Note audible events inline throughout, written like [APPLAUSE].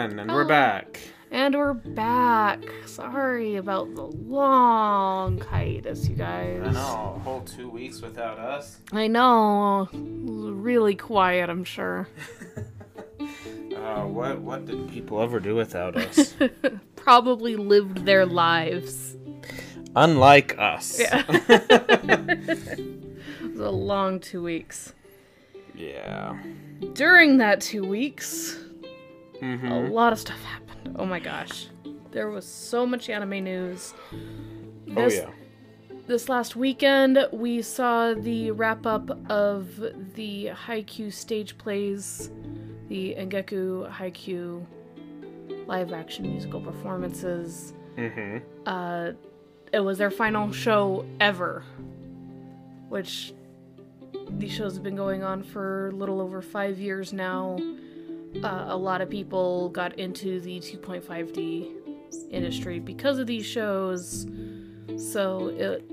and we're back. And we're back. Sorry about the long hiatus, you guys. I know, a whole two weeks without us. I know. Really quiet, I'm sure. [LAUGHS] Uh, what what did people ever do without us? [LAUGHS] Probably lived their lives. Unlike us. Yeah. [LAUGHS] it was a long two weeks. Yeah. During that two weeks, Mm-hmm. a lot of stuff happened. Oh my gosh. There was so much anime news. Oh This, yeah. This last weekend, we saw the wrap up of the Haikyuu stage plays, the Engeki Haikyuu live action musical performances. Mm-hmm. Uh, it was their final show ever, which these shows have been going on for a little over five years now. Uh, a lot of people got into the 2.5D industry because of these shows. So it,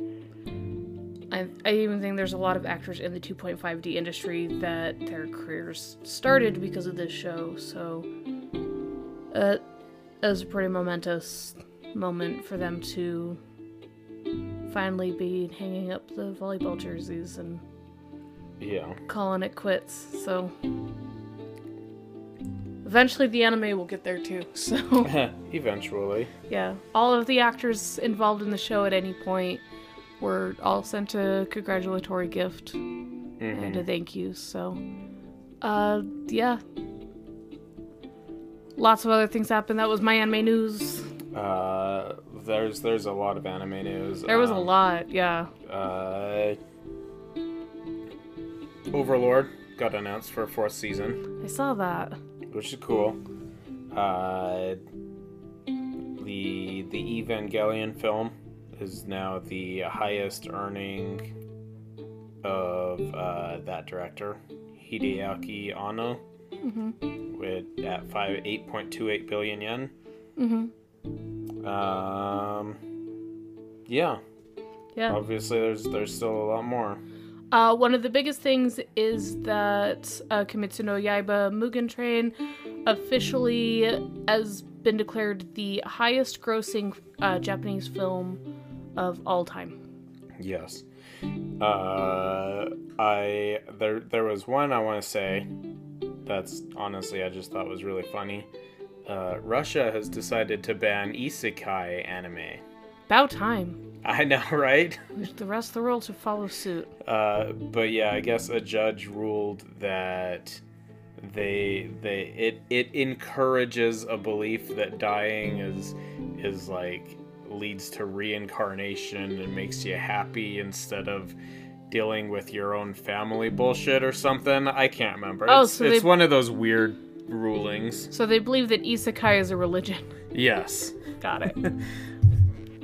I, I even think there's a lot of actors in the 2.5D industry that their careers started because of this show. So uh, it was a pretty momentous moment for them to finally be hanging up the volleyball jerseys and Yeah. calling it quits. So eventually the anime will get there too. [LAUGHS] So [LAUGHS] Eventually. yeah, all of the actors involved in the show at any point were all sent a congratulatory gift and a thank you. So uh yeah. Lots of other things happened. That was my anime news. Uh, there's there's a lot of anime news. There was a Um, lot, yeah. Uh, Overlord got announced for a fourth season. I saw that. Which is cool. Uh, the the Evangelion film is now the highest earning of uh, that director, Hideaki Anno, Mhm. with at five eight point two eight billion yen. Mhm. Um, yeah, Yeah. obviously there's there's still a lot more. Uh, one of the biggest things is that uh, Kimetsu no Yaiba Mugen Train officially has been declared the highest grossing uh, Japanese film of all time. Yes. Uh, I there there was one I want to say that's honestly I just thought was really funny. Uh, Russia has decided to ban isekai anime. About time. [LAUGHS] I know, right? The rest of the world should follow suit. Uh, but yeah, I guess a judge ruled that they they it it encourages a belief that dying is is like leads to reincarnation and makes you happy instead of dealing with your own family bullshit or something. I can't remember. Oh, it's so it's they- one of those weird rulings. So they believe that isekai is a religion. Yes. Got it. [LAUGHS]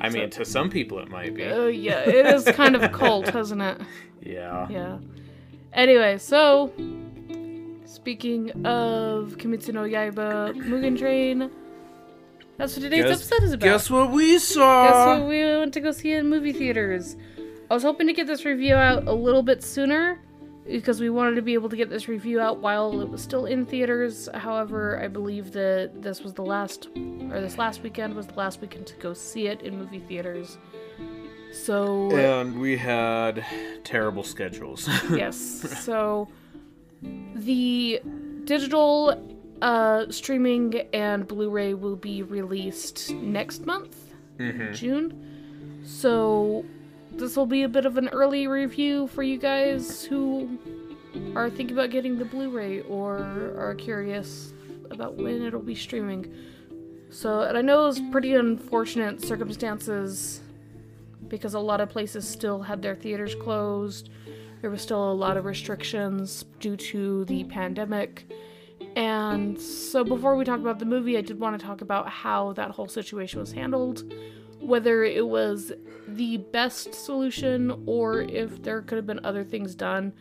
I mean, to some people it might be. Oh yeah, it is kind of a cult, [LAUGHS] isn't it? Yeah. Yeah. Anyway, so speaking of Kimetsu no Yaiba Mugen Train, that's what today's Guess- episode is about. Guess what we saw? Guess what we went to go see in movie theaters. I was hoping to get this review out a little bit sooner because we wanted to be able to get this review out while it was still in theaters. However, I believe that this was the last, or this last weekend was the last weekend to go see it in movie theaters. So And we had terrible schedules. [LAUGHS] yes. So the digital uh, streaming and Blu-ray will be released next month, Mhm. June. So this will be a bit of an early review for you guys who are thinking about getting the Blu-ray or are curious about when it'll be streaming. So, and I know it was pretty unfortunate circumstances because a lot of places still had their theaters closed. There was still a lot of restrictions due to the pandemic. And so, before we talk about the movie, I did want to talk about how that whole situation was handled, whether it was the best solution or if there could have been other things done.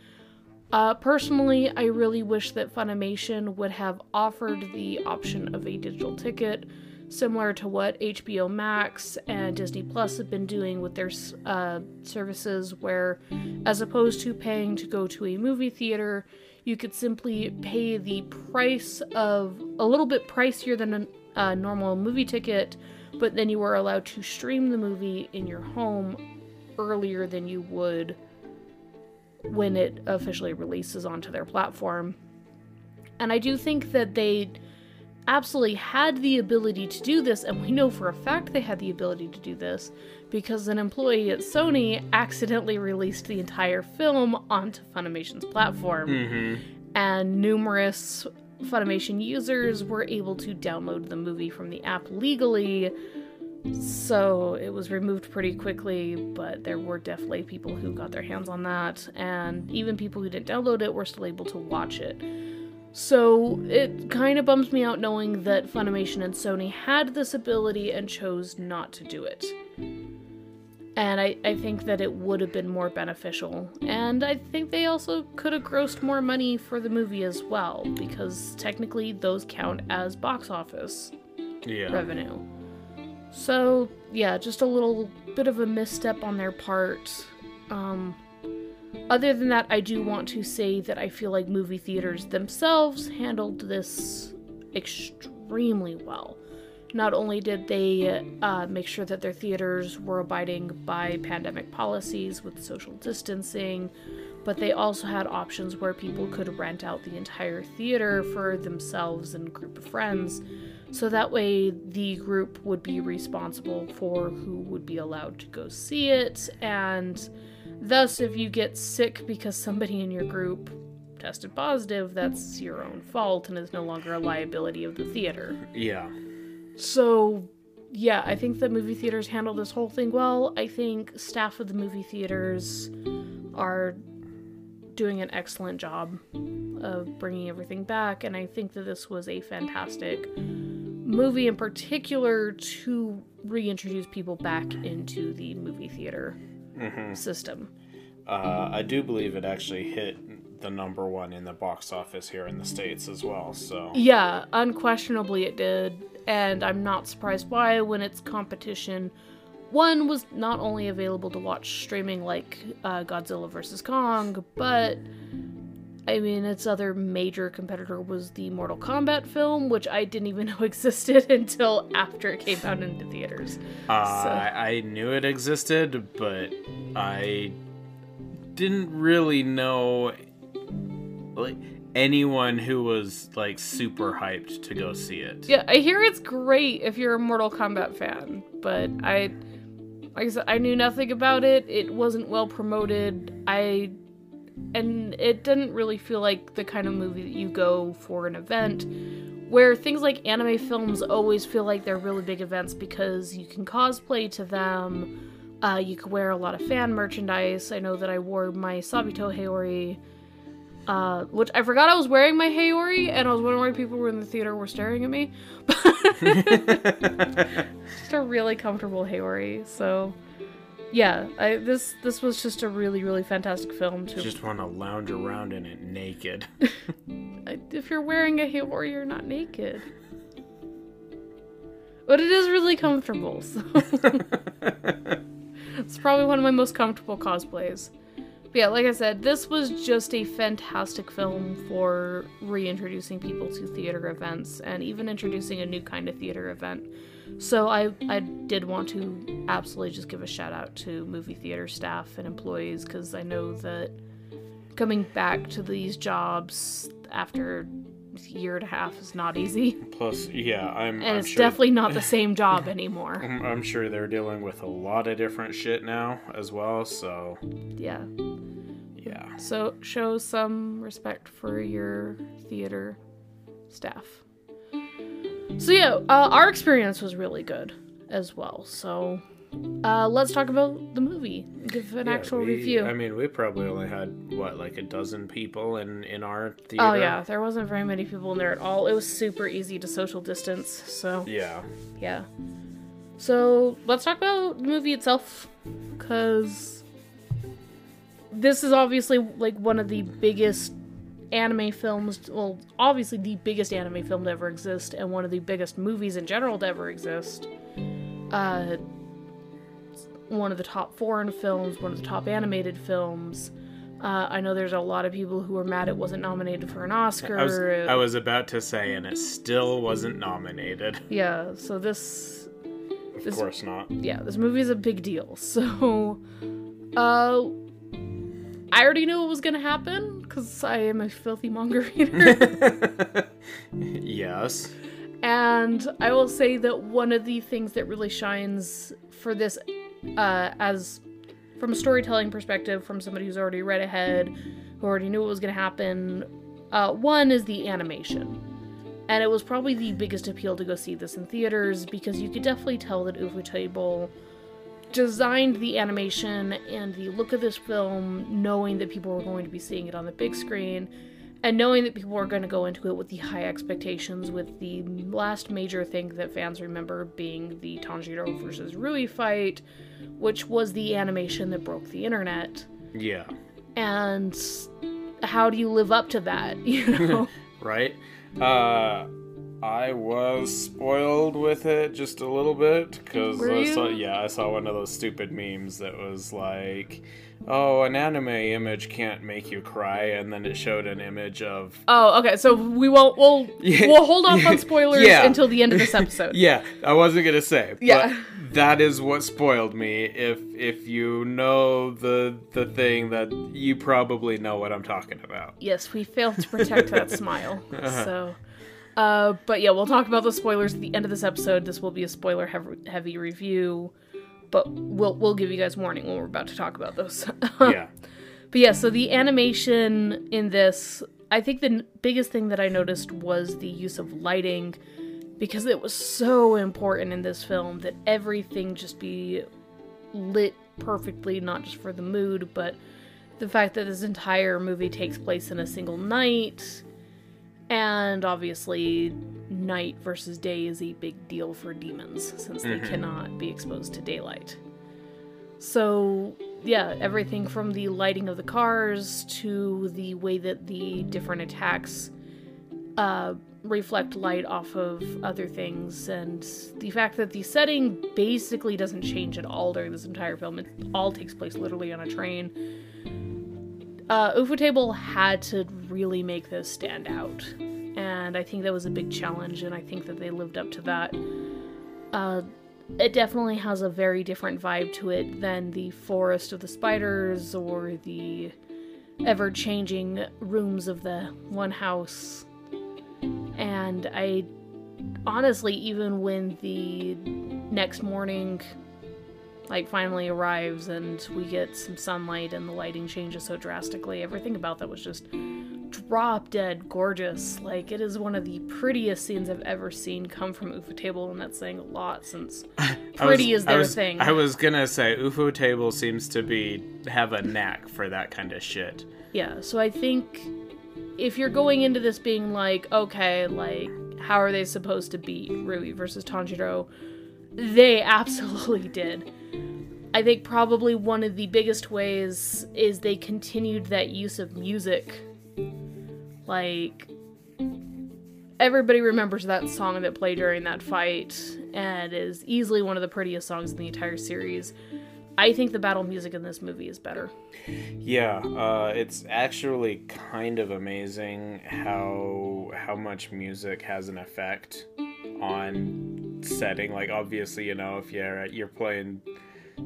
Uh, personally, I really wish that Funimation would have offered the option of a digital ticket, similar to what HBO Max and Disney Plus have been doing with their uh, services, where as opposed to paying to go to a movie theater, you could simply pay the price of a little bit pricier than a, a normal movie ticket, but then you were allowed to stream the movie in your home earlier than you would when it officially releases onto their platform. And I do think that they absolutely had the ability to do this, and we know for a fact they had the ability to do this because an employee at Sony accidentally released the entire film onto Funimation's platform, Mm-hmm. and numerous Funimation users were able to download the movie from the app legally. So it was removed pretty quickly, but there were definitely people who got their hands on that, and even people who didn't download it were still able to watch it. So it kind of bums me out knowing that Funimation and Sony had this ability and chose not to do it. And I, I think that it would have been more beneficial. And I think they also could have grossed more money for the movie as well, because technically those count as box office Yeah. revenue. So, yeah, just a little bit of a misstep on their part. Um, other than that, I do want to say that I feel like movie theaters themselves handled this extremely well. Not only did they uh, make sure that their theaters were abiding by pandemic policies with social distancing, but they also had options where people could rent out the entire theater for themselves and group of friends. So that way, the group would be responsible for who would be allowed to go see it, and thus, if you get sick because somebody in your group tested positive, that's your own fault and is no longer a liability of the theater. Yeah. So, yeah, I think the movie theaters handle this whole thing well. I think staff of the movie theaters are doing an excellent job of bringing everything back, and I think that this was a fantastic movie in particular to reintroduce people back into the movie theater Mm-hmm. system. Uh, I do believe it actually hit the number one in the box office here in the states as well. So Yeah, unquestionably it did, and I'm not surprised why when its competition one was not only available to watch streaming like uh, Godzilla vs Kong, but I mean its other major competitor was the Mortal Kombat film, which I didn't even [LAUGHS] know existed until after it came out into theaters. Uh, So- I, I knew it existed, but I didn't really know like anyone who was like super hyped to go see it. Yeah, I hear it's great if you're a Mortal Kombat fan, but I, like I said, I knew nothing about it. It wasn't well promoted. I, and it didn't really feel like the kind of movie that you go for an event, where things like anime films always feel like they're really big events because you can cosplay to them. Uh, you can wear a lot of fan merchandise. I know that I wore my Sabito Haori uh, which I forgot I was wearing my Haori, and I was wondering why people were in the theater were staring at me. [LAUGHS] just a really comfortable Haori. So, yeah, I, this this was just a really really fantastic film. To Just want to lounge around in it naked. [LAUGHS] [LAUGHS] If you're wearing a Haori, you're not naked. But it is really comfortable, so it's probably one of my most comfortable cosplays. But yeah, like I said, this was just a fantastic film for reintroducing people to theater events and even introducing a new kind of theater event. So I I did want to absolutely just give a shout out to movie theater staff and employees because I know that coming back to these jobs after year and a half is not easy, Plus, yeah, I'm. and I'm it's sure, definitely not the [LAUGHS] same job anymore. I'm, I'm sure they're dealing with a lot of different shit now as well. So Yeah. yeah. So show some respect for your theater staff. So yeah, uh, our experience was really good as well. So uh, let's talk about the movie. Give an Yeah, actual we- review. I mean, we probably only had what, like a dozen people in in our theater. oh yeah, there wasn't very many people in there at all. It was super easy to social distance. So Yeah. yeah. So let's talk about the movie itself, because this is obviously like one of the biggest anime films. Well, obviously the biggest anime film to ever exist, and one of the biggest movies in general to ever exist. Uh, one of the top foreign films, one of the top animated films. Uh, I know there's a lot of people who were mad it wasn't nominated for an Oscar. I was, I was about to say, and it still wasn't nominated. [LAUGHS] yeah, so this, Of This- course not. yeah, this movie is a big deal. [LAUGHS] So, uh, I already knew it was gonna happen because I am a filthy manga [LAUGHS] reader. yes. And I will say that one of the things that really shines for this, uh, as from a storytelling perspective, from somebody who's already read ahead, who already knew what was going to happen, uh, one is the animation. And it was probably the biggest appeal to go see this in theaters because you could definitely tell that Ufotable designed the animation and the look of this film knowing that people were going to be seeing it on the big screen and knowing that people are going to go into it with the high expectations with the last major thing that fans remember being the Tanjiro versus Rui fight which was the animation that broke the internet Yeah. and how do you live up to that [LAUGHS] you know [LAUGHS] Right? Uh, I was spoiled with it just a little bit because I saw, yeah, I saw one of those stupid memes that was like, "Oh, an anime image can't make you cry," and then it showed an image of oh okay so we won't we'll Yeah. we'll hold off on [LAUGHS] spoilers Yeah. until the end of this [LAUGHS] episode Yeah, I wasn't gonna say. Yeah. But that is what spoiled me. If if you know the the thing that you probably know what I'm talking about. Yes, we failed to protect that [LAUGHS] smile. So, uh, but yeah, we'll talk about the spoilers at the end of this episode. This will be a spoiler heavy review, but we'll we'll give you guys warning when we're about to talk about those. [LAUGHS] yeah. But yeah, so the animation in this, I think the n- biggest thing that I noticed was the use of lighting because it was so important in this film that everything just be lit perfectly, not just for the mood, but the fact that this entire movie takes place in a single night. And obviously, night versus day is a big deal for demons since they cannot be exposed to daylight. So, yeah, everything from the lighting of the cars to the way that the different attacks uh, reflect light off of other things, and the fact that the setting basically doesn't change at all during this entire film. It all takes place literally on a train. Uh, Ufotable had to really make this stand out, and I think that was a big challenge, and I think that they lived up to that. Uh, it definitely has a very different vibe to it than the Forest of the Spiders or the ever changing rooms of the one house. And I honestly, even when the next morning like finally arrives and we get some sunlight and the lighting changes so drastically, everything about that was just drop dead gorgeous. Like it is one of the prettiest scenes I've ever seen come from Ufotable, and that's saying a lot since [LAUGHS] pretty was- is I their was- thing. I was gonna say Ufotable seems to be have a knack for that kind of shit. Yeah, so I think if you're going into this being like, okay, like, how are they supposed to beat Rui versus Tanjiro? They [LAUGHS] absolutely did. I think probably one of the biggest ways is they continued that use of music. Like, everybody remembers that song that played during that fight, and is easily one of the prettiest songs in the entire series. I think the battle music in this movie is better. Yeah, uh, it's actually kind of amazing how how much music has an effect on setting. Like obviously, you know, if you're you're playing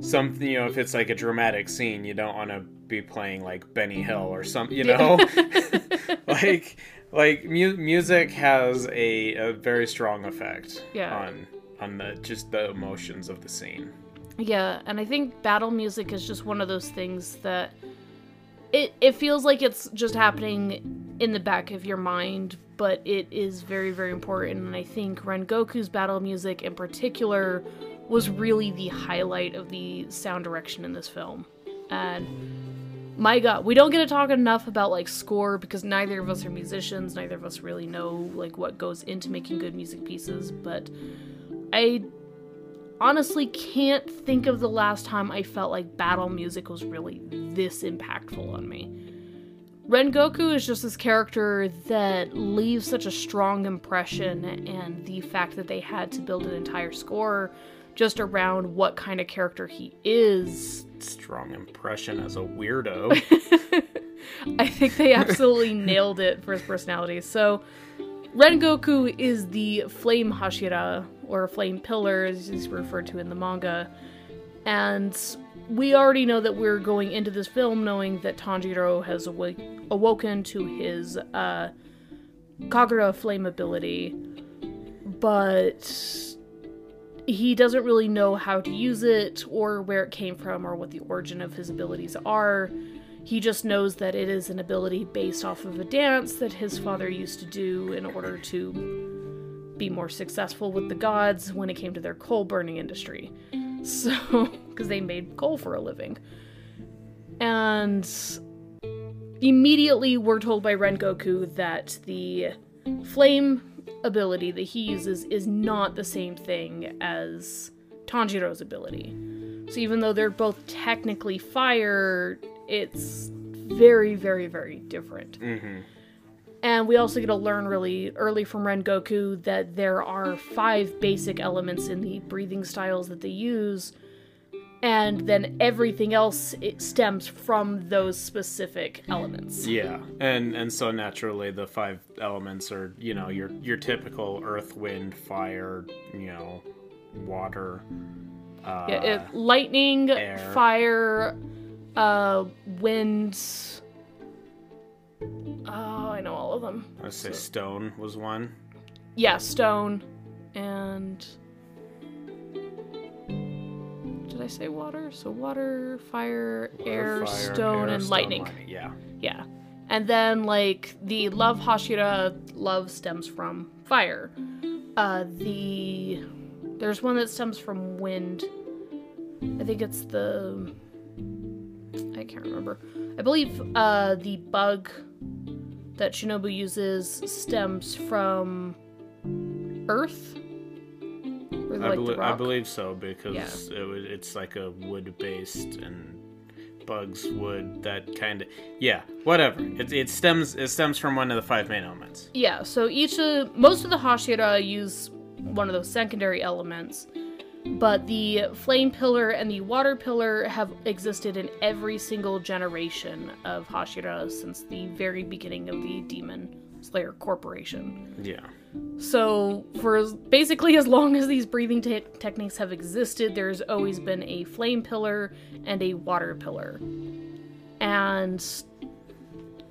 something, you know, if it's like a dramatic scene, you don't want to be playing like Benny Hill or some, you know, [LAUGHS] [LAUGHS] like like mu- music has a, a very strong effect Yeah. on on the just the emotions of the scene. Yeah, and I think battle music is just one of those things that it it feels like it's just happening in the back of your mind, but it is very very important and I think Rengoku's battle music in particular was really the highlight of the sound direction in this film. And my god, we don't get to talk enough about like score because neither of us are musicians, neither of us really know like what goes into making good music pieces, but I honestly can't think of the last time I felt like battle music was really this impactful on me. Rengoku is just this character that leaves such a strong impression, and the fact that they had to build an entire score just around what kind of character he is. Strong impression as a weirdo. [LAUGHS] I think they absolutely [LAUGHS] nailed it for his personality. So, Rengoku is the Flame Hashira, or Flame Pillar, as he's referred to in the manga. And we already know that we're going into this film knowing that Tanjiro has awa- awoken to his uh, Kagura Flame ability, but he doesn't really know how to use it or where it came from or what the origin of his abilities are. He just knows that it is an ability based off of a dance that his father used to do in order to be more successful with the gods when it came to their coal burning industry. [LAUGHS] So, because they made coal for a living. And immediately we're told by Rengoku that the flame ability that he uses is not the same thing as Tanjiro's ability. So even though they're both technically fire, it's very, very, very different. Mm-hmm. And we also get to learn really early from Rengoku that there are five basic elements in the breathing styles that they use, and then everything else it stems from those specific elements. Yeah, and and so naturally the five elements are you know your your typical earth, wind, fire, you know, water. Uh, Yeah, it, lightning, air. fire, uh, wind. Oh, I know all of them. Let's say stone was one. Yeah, stone, and did I say water? So water, fire, air, Fire, stone, air, and stone, lightning. Yeah. Yeah, and then like the love Hashira, love stems from fire. Uh, the there's one that stems from wind. I think it's the I can't remember. I believe uh, the bug that Shinobu uses stems from Earth. Or I, like belie- I believe so because it was, it's like a wood based and bugs wood that kind of yeah whatever. It, it stems it stems from one of the five main elements. Yeah, so each of most of the Hashira use one of those secondary elements, but the flame pillar and the water pillar have existed in every single generation of Hashira since the very beginning of the Demon Slayer Corporation. yeah So, for as, basically as long as these breathing te- techniques have existed, there's always been a flame pillar and a water pillar. And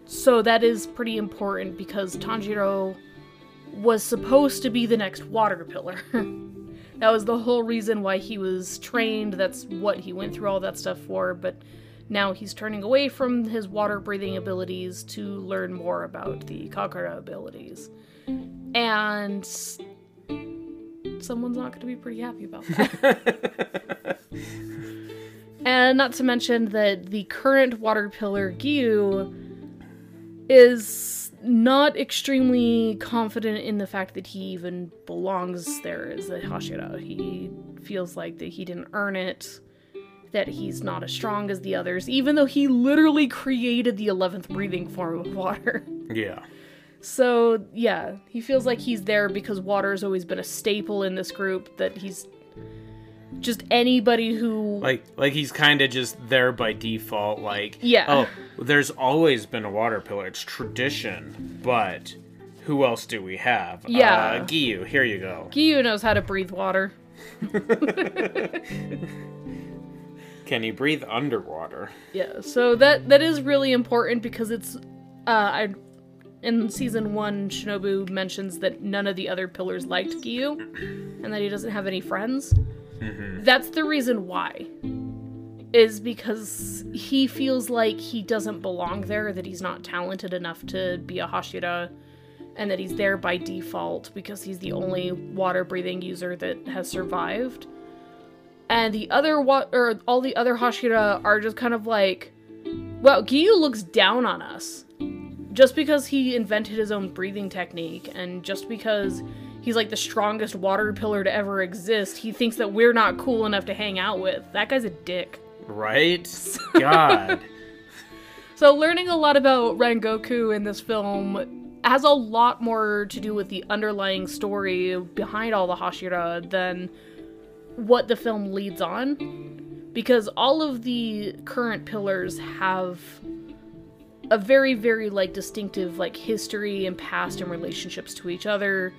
so that is pretty important because Tanjiro was supposed to be the next water pillar. [LAUGHS] that was the whole reason why he was trained. That's what he went through all that stuff for, but now he's turning away from his water breathing abilities to learn more about the Kagura abilities. And someone's not going to be pretty happy about [LAUGHS] that. and not to mention that the current water pillar Giyu is not extremely confident in the fact that he even belongs there as a Hashira. He feels like that he didn't earn it, that he's not as strong as the others, even though he literally created the 11th breathing form of water. yeah So, yeah, he feels like he's there because water has always been a staple in this group, that he's just anybody who. like like he's kind of just there by default like Yeah. oh there's always been a water pillar it's tradition but who else do we have Yeah. uh, Giyu here you go Giyu knows how to breathe water. [LAUGHS] can he breathe underwater Yeah, so that that is really important because it's uh I in season 1 Shinobu mentions that none of the other pillars liked Giyu and that he doesn't have any friends. Mm-hmm. That's the reason why. Is because he feels like he doesn't belong there, that he's not talented enough to be a Hashira, and that he's there by default because he's the only water breathing user that has survived. And the other wa- or all the other Hashira are just kind of like, well, Giyu looks down on us. Just because he invented his own breathing technique and just because he's like the strongest water pillar to ever exist, he thinks that we're not cool enough to hang out with. That guy's a dick. right [LAUGHS] god [LAUGHS] So learning a lot about Rengoku in this film has a lot more to do with the underlying story behind all the Hashira than what the film leads on. Because all of the current pillars have a very very like distinctive like history and past and relationships to each other.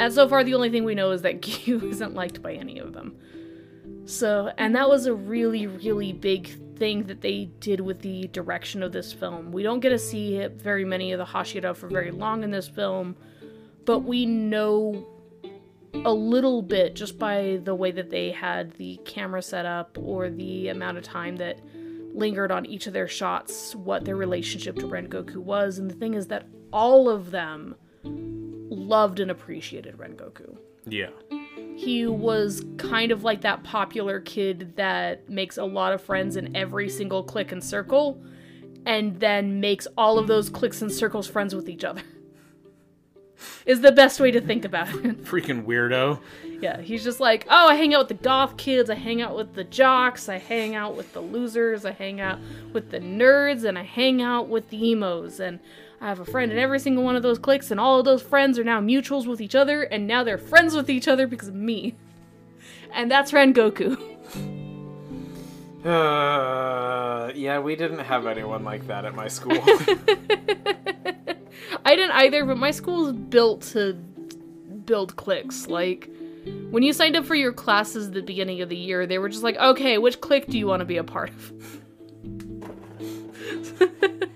And so far the only thing we know is that [LAUGHS] Giyu isn't liked by any of them. So, and that was a really really big thing that they did with the direction of this film. We don't get to see very many of the Hashira for very long in this film, but we know a little bit just by the way that they had the camera set up or the amount of time that lingered on each of their shots what their relationship to Rengoku was. And the thing is that all of them loved and appreciated Rengoku. Yeah. He was kind of like that popular kid that makes a lot of friends in every single click and circle and then makes all of those clicks and circles friends with each other. [LAUGHS] is the best way to think about it. Freaking weirdo. Yeah, he's just like, oh, I hang out with the goth kids, I hang out with the jocks, I hang out with the losers, I hang out with the nerds, and I hang out with the emos. And I have a friend in every single one of those cliques, and all of those friends are now mutuals with each other, and now they're friends with each other because of me. [LAUGHS] And that's Rengoku. Uh, yeah, we didn't have anyone like that at my school. [LAUGHS] I didn't either, but my school built to build cliques. Like, when you signed up for your classes at the beginning of the year, they were just like, okay, which clique do you want to be a part of? [LAUGHS]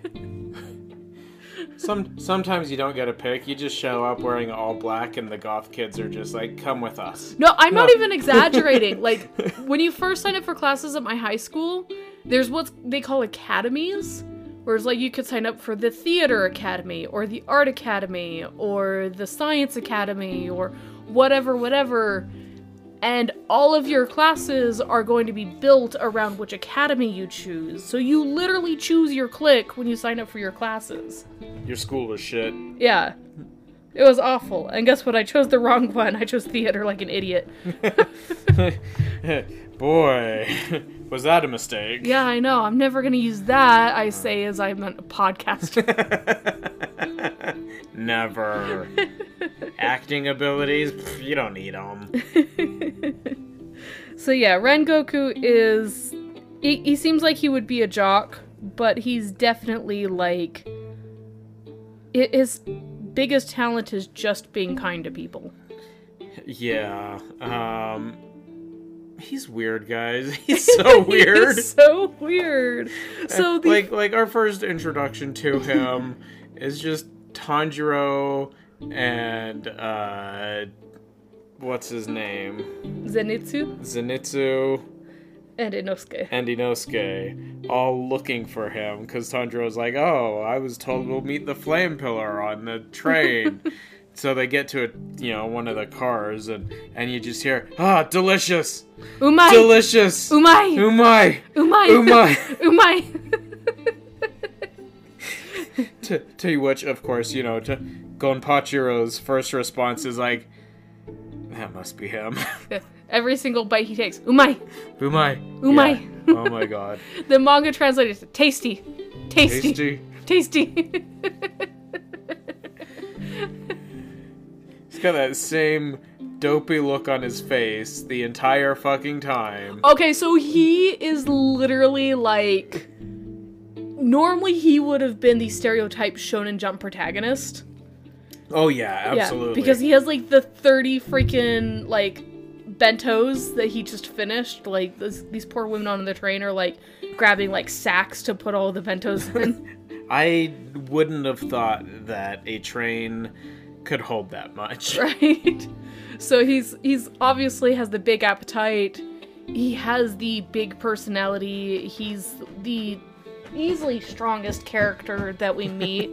Some sometimes you don't get a pick. You just show up wearing all black, and the goth kids are just like, "Come with us." No, I'm not even exaggerating. [LAUGHS] like when you first sign up for classes at my high school, there's what they call academies. where it's like you could sign up for the theater academy or the art academy or the science academy or whatever whatever and all of your classes are going to be built around which academy you choose. So you literally choose your clique when you sign up for your classes. Your school was shit. Yeah. It was awful. And guess what? I chose the wrong one. I chose theater like an idiot. [LAUGHS] Boy, [LAUGHS] was that a mistake? Yeah, I know. I'm never going to use that, I say as I'm a podcaster. [LAUGHS] Never. [LAUGHS] Acting abilities, pff, you don't need them. so yeah, Rengoku is. He, he seems like he would be a jock, but he's definitely like. His biggest talent is just being kind to people. Yeah. Um. He's weird, guys. [LAUGHS] He's [LAUGHS] so weird. He's so weird. So the like like our first introduction to him is just Tanjiro and uh what's his name? Zenitsu Zenitsu and Inosuke. and Inosuke all looking for him because Tanjiro's like, Oh, I was told we'll meet the flame pillar on the train. [LAUGHS] so they get to a you know, one of the cars and and you just hear, Ah, delicious! Umai! Delicious! Umai! Umai! Umai! Umai! [LAUGHS] Umai! [LAUGHS] to, to which, of course, you know, to Gonpachiro's first response is like, that must be him. [LAUGHS] Every single bite he takes. Umai! Umai. Umai. Yeah. Oh my god. The manga translated to tasty. Tasty. Tasty. Tasty. Got that same dopey look on his face the entire fucking time. okay, so he is literally like. Normally, he would have been the stereotype Shonen Jump protagonist. Oh yeah, absolutely. Yeah, because he has like the 30 freaking like bentos that he just finished. Like this, these poor women on the train are like grabbing like sacks to put all the bentos in. [LAUGHS] I wouldn't have thought that a train could hold that much. [LAUGHS] right? So he's he's obviously has the big appetite. He has the big personality. He's the easily strongest character that we meet.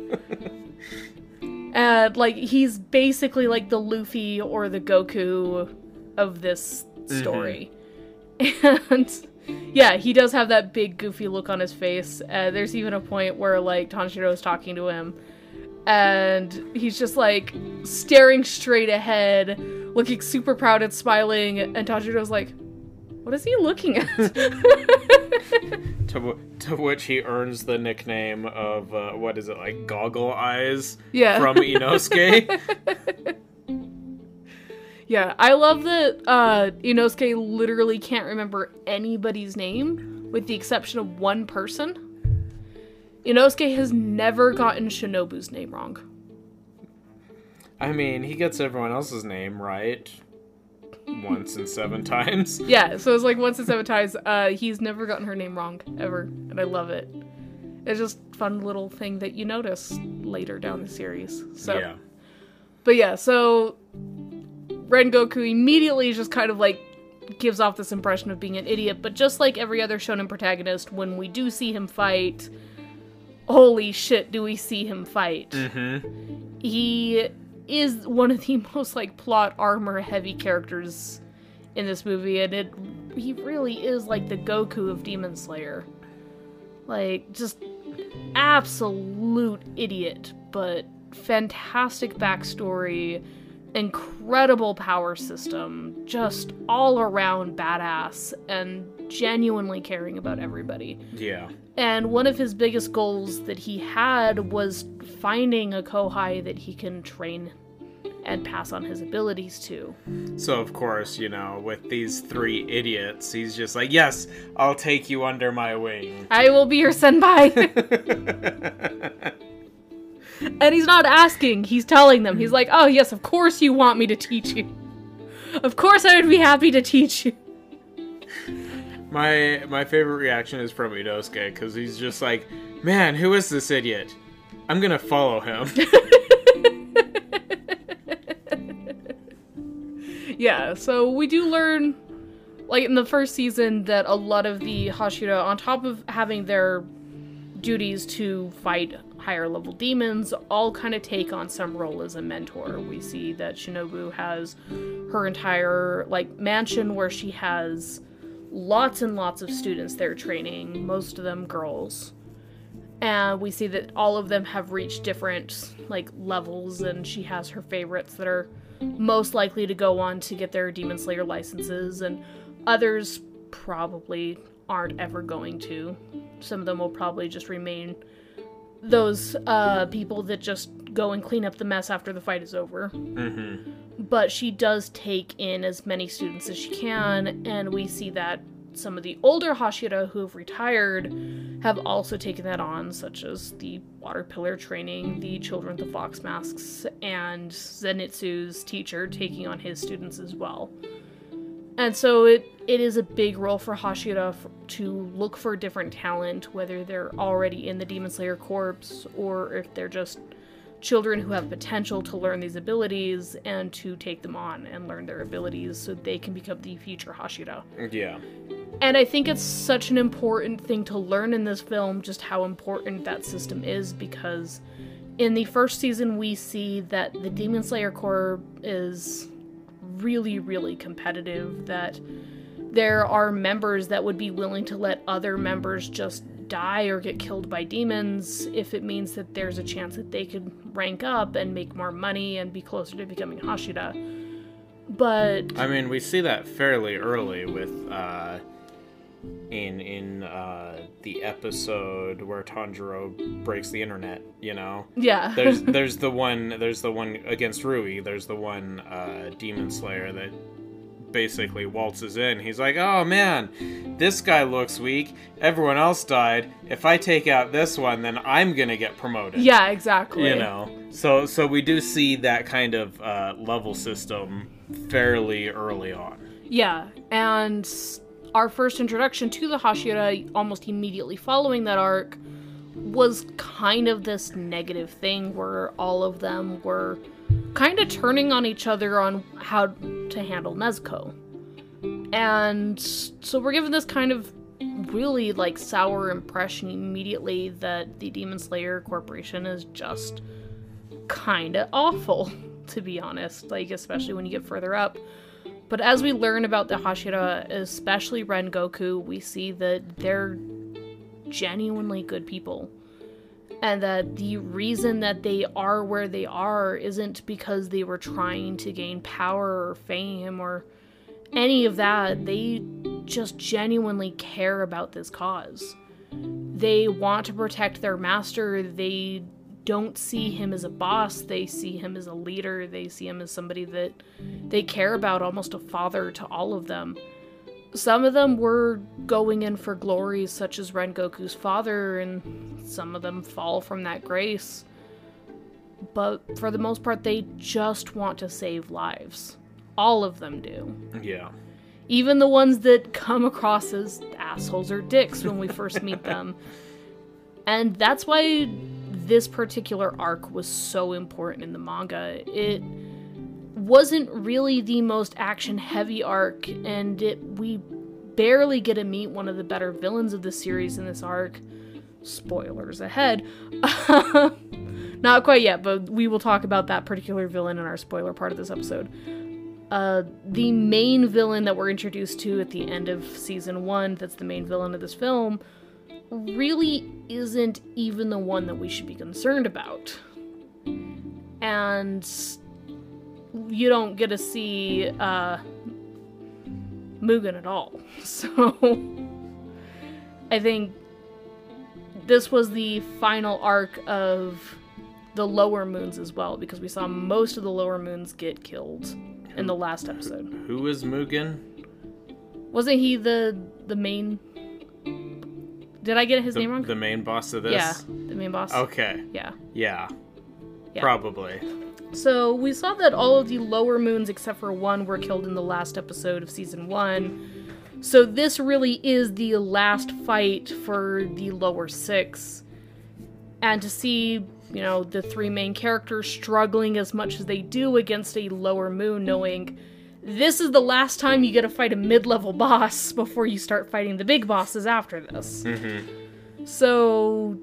and [LAUGHS] like he's basically like the Luffy or the Goku of this story. [LAUGHS] And yeah, he does have that big goofy look on his face. Uh, there's even a point where like Tanjiro is talking to him and he's just like staring straight ahead, looking super proud and smiling. And Tanjiro's like, "What is he looking at?" [LAUGHS] [LAUGHS] To, w- to which he earns the nickname of, uh, what is it, like Goggle Eyes yeah, from Inosuke. [LAUGHS] yeah. I love that uh, Inosuke literally can't remember anybody's name with the exception of one person. Inosuke has never gotten Shinobu's name wrong. I mean, he gets everyone else's name right once and seven times. [LAUGHS] Yeah, so it's like once in seven times. Uh, he's never gotten her name wrong ever, and I love it. It's just fun little thing that you notice later down the series. So, Yeah. but yeah, so Rengoku immediately just kind of like gives off this impression of being an idiot. But just like every other shonen protagonist, when we do see him fight, holy shit, do we see him fight? Mm-hmm. he is one of the [LAUGHS] most like plot armor heavy characters in this movie and it he really is like the Goku of Demon Slayer. Like just absolute idiot, but fantastic backstory, incredible power system, just all around badass and genuinely caring about everybody. Yeah. And one of his biggest goals that he had was finding a Kohai that he can train and pass on his abilities to. So of course, you know, with these three idiots, he's just like, "Yes, I'll take you under my wing." I will be your senpai. [LAUGHS] and he's not asking, he's telling them. He's like, oh, yes, of course you want me to teach you. Of course I would be happy to teach you. My my favorite reaction is from Inosuke because he's just like, "Man, who is this idiot? I'm gonna follow him." [LAUGHS] Yeah, so we do learn, like in the first season, that a lot of the Hashira, on top of having their duties to fight higher level demons, all kind of take on some role as a mentor. We see that Shinobu has her entire like mansion where she has lots and lots of students there training, most of them girls. And we see that all of them have reached different like levels and she has her favorites that are most likely to go on to get their Demon Slayer licenses, and others probably aren't ever going to. Some of them will probably just remain those uh, people that just go and clean up the mess after the fight is over. mm-hmm. But she does take in as many students as she can, and we see that some of the older Hashira who have retired have also taken that on, such as the Water Pillar training, the Children with the Fox Masks, and Zenitsu's teacher taking on his students as well. And so it, it is a big role for Hashira f- to look for different talent, whether they're already in the Demon Slayer Corps or if they're just children who have potential to learn these abilities and to take them on and learn their abilities so they can become the future Hashira. Yeah. And I think it's such an important thing to learn in this film just how important that system is because in the first season we see that the Demon Slayer Corps is really, really competitive, that there are members that would be willing to let other members just die or get killed by demons if it means that there's a chance that they could rank up and make more money and be closer to becoming Hashira. But I mean, we see that fairly early with uh, in in uh, the episode where Tanjiro breaks the internet. You know, yeah. [LAUGHS] there's there's the one there's the one against Rui. There's the one uh, demon slayer that basically waltzes in. He's like, "Oh man, this guy looks weak. Everyone else died. If I take out this one, then I'm gonna get promoted." yeah, exactly. You know, so so we do see that kind of uh, level system fairly early on. Yeah, and our first introduction to the Hashira almost immediately following that arc was kind of this negative thing where all of them were kind of turning on each other on how to handle Nezuko. And so we're given this kind of really like sour impression immediately that the Demon Slayer Corporation is just kind of awful, [LAUGHS] to be honest, like especially when you get further up. But as we learn about the Hashira, especially Rengoku, we see that they're genuinely good people. And that the reason that they are where they are isn't because they were trying to gain power or fame or any of that. They just genuinely care about this cause. They want to protect their master. They don't see him as a boss. They see him as a leader. They see him as somebody that they care about, almost a father to all of them. some of them were going in for glory, such as Rengoku's father, and some of them fall from that grace. But for the most part, they just want to save lives. All of them do. Yeah. Even the ones that come across as assholes or dicks when we first meet them. [LAUGHS] And that's why this particular arc was so important in the manga. It wasn't really the most action heavy arc, and it we barely get to meet one of the better villains of the series in this arc. Spoilers ahead. [LAUGHS] Not quite yet, but we will talk about that particular villain in our spoiler part of this episode. Uh, the main villain that we're introduced to at the end of season one, that's the main villain of this film, really isn't even the one that we should be concerned about. And you don't get to see uh, Mugen at all. [LAUGHS] So I think this was the final arc of the lower moons as well, because we saw most of the lower moons get killed in the last episode. Who is Mugen? Wasn't he the the main? Did I get his The, name wrong? the main boss of this? yeah, the main boss. Okay. Yeah. Yeah. Yeah. Probably. So we saw that all of the lower moons, except for one, were killed in the last episode of season one. So this really is the last fight for the lower six. And to see, you know, the three main characters struggling as much as they do against a lower moon, knowing this is the last time you get to fight a mid level boss before you start fighting the big bosses after this. Mm-hmm. So,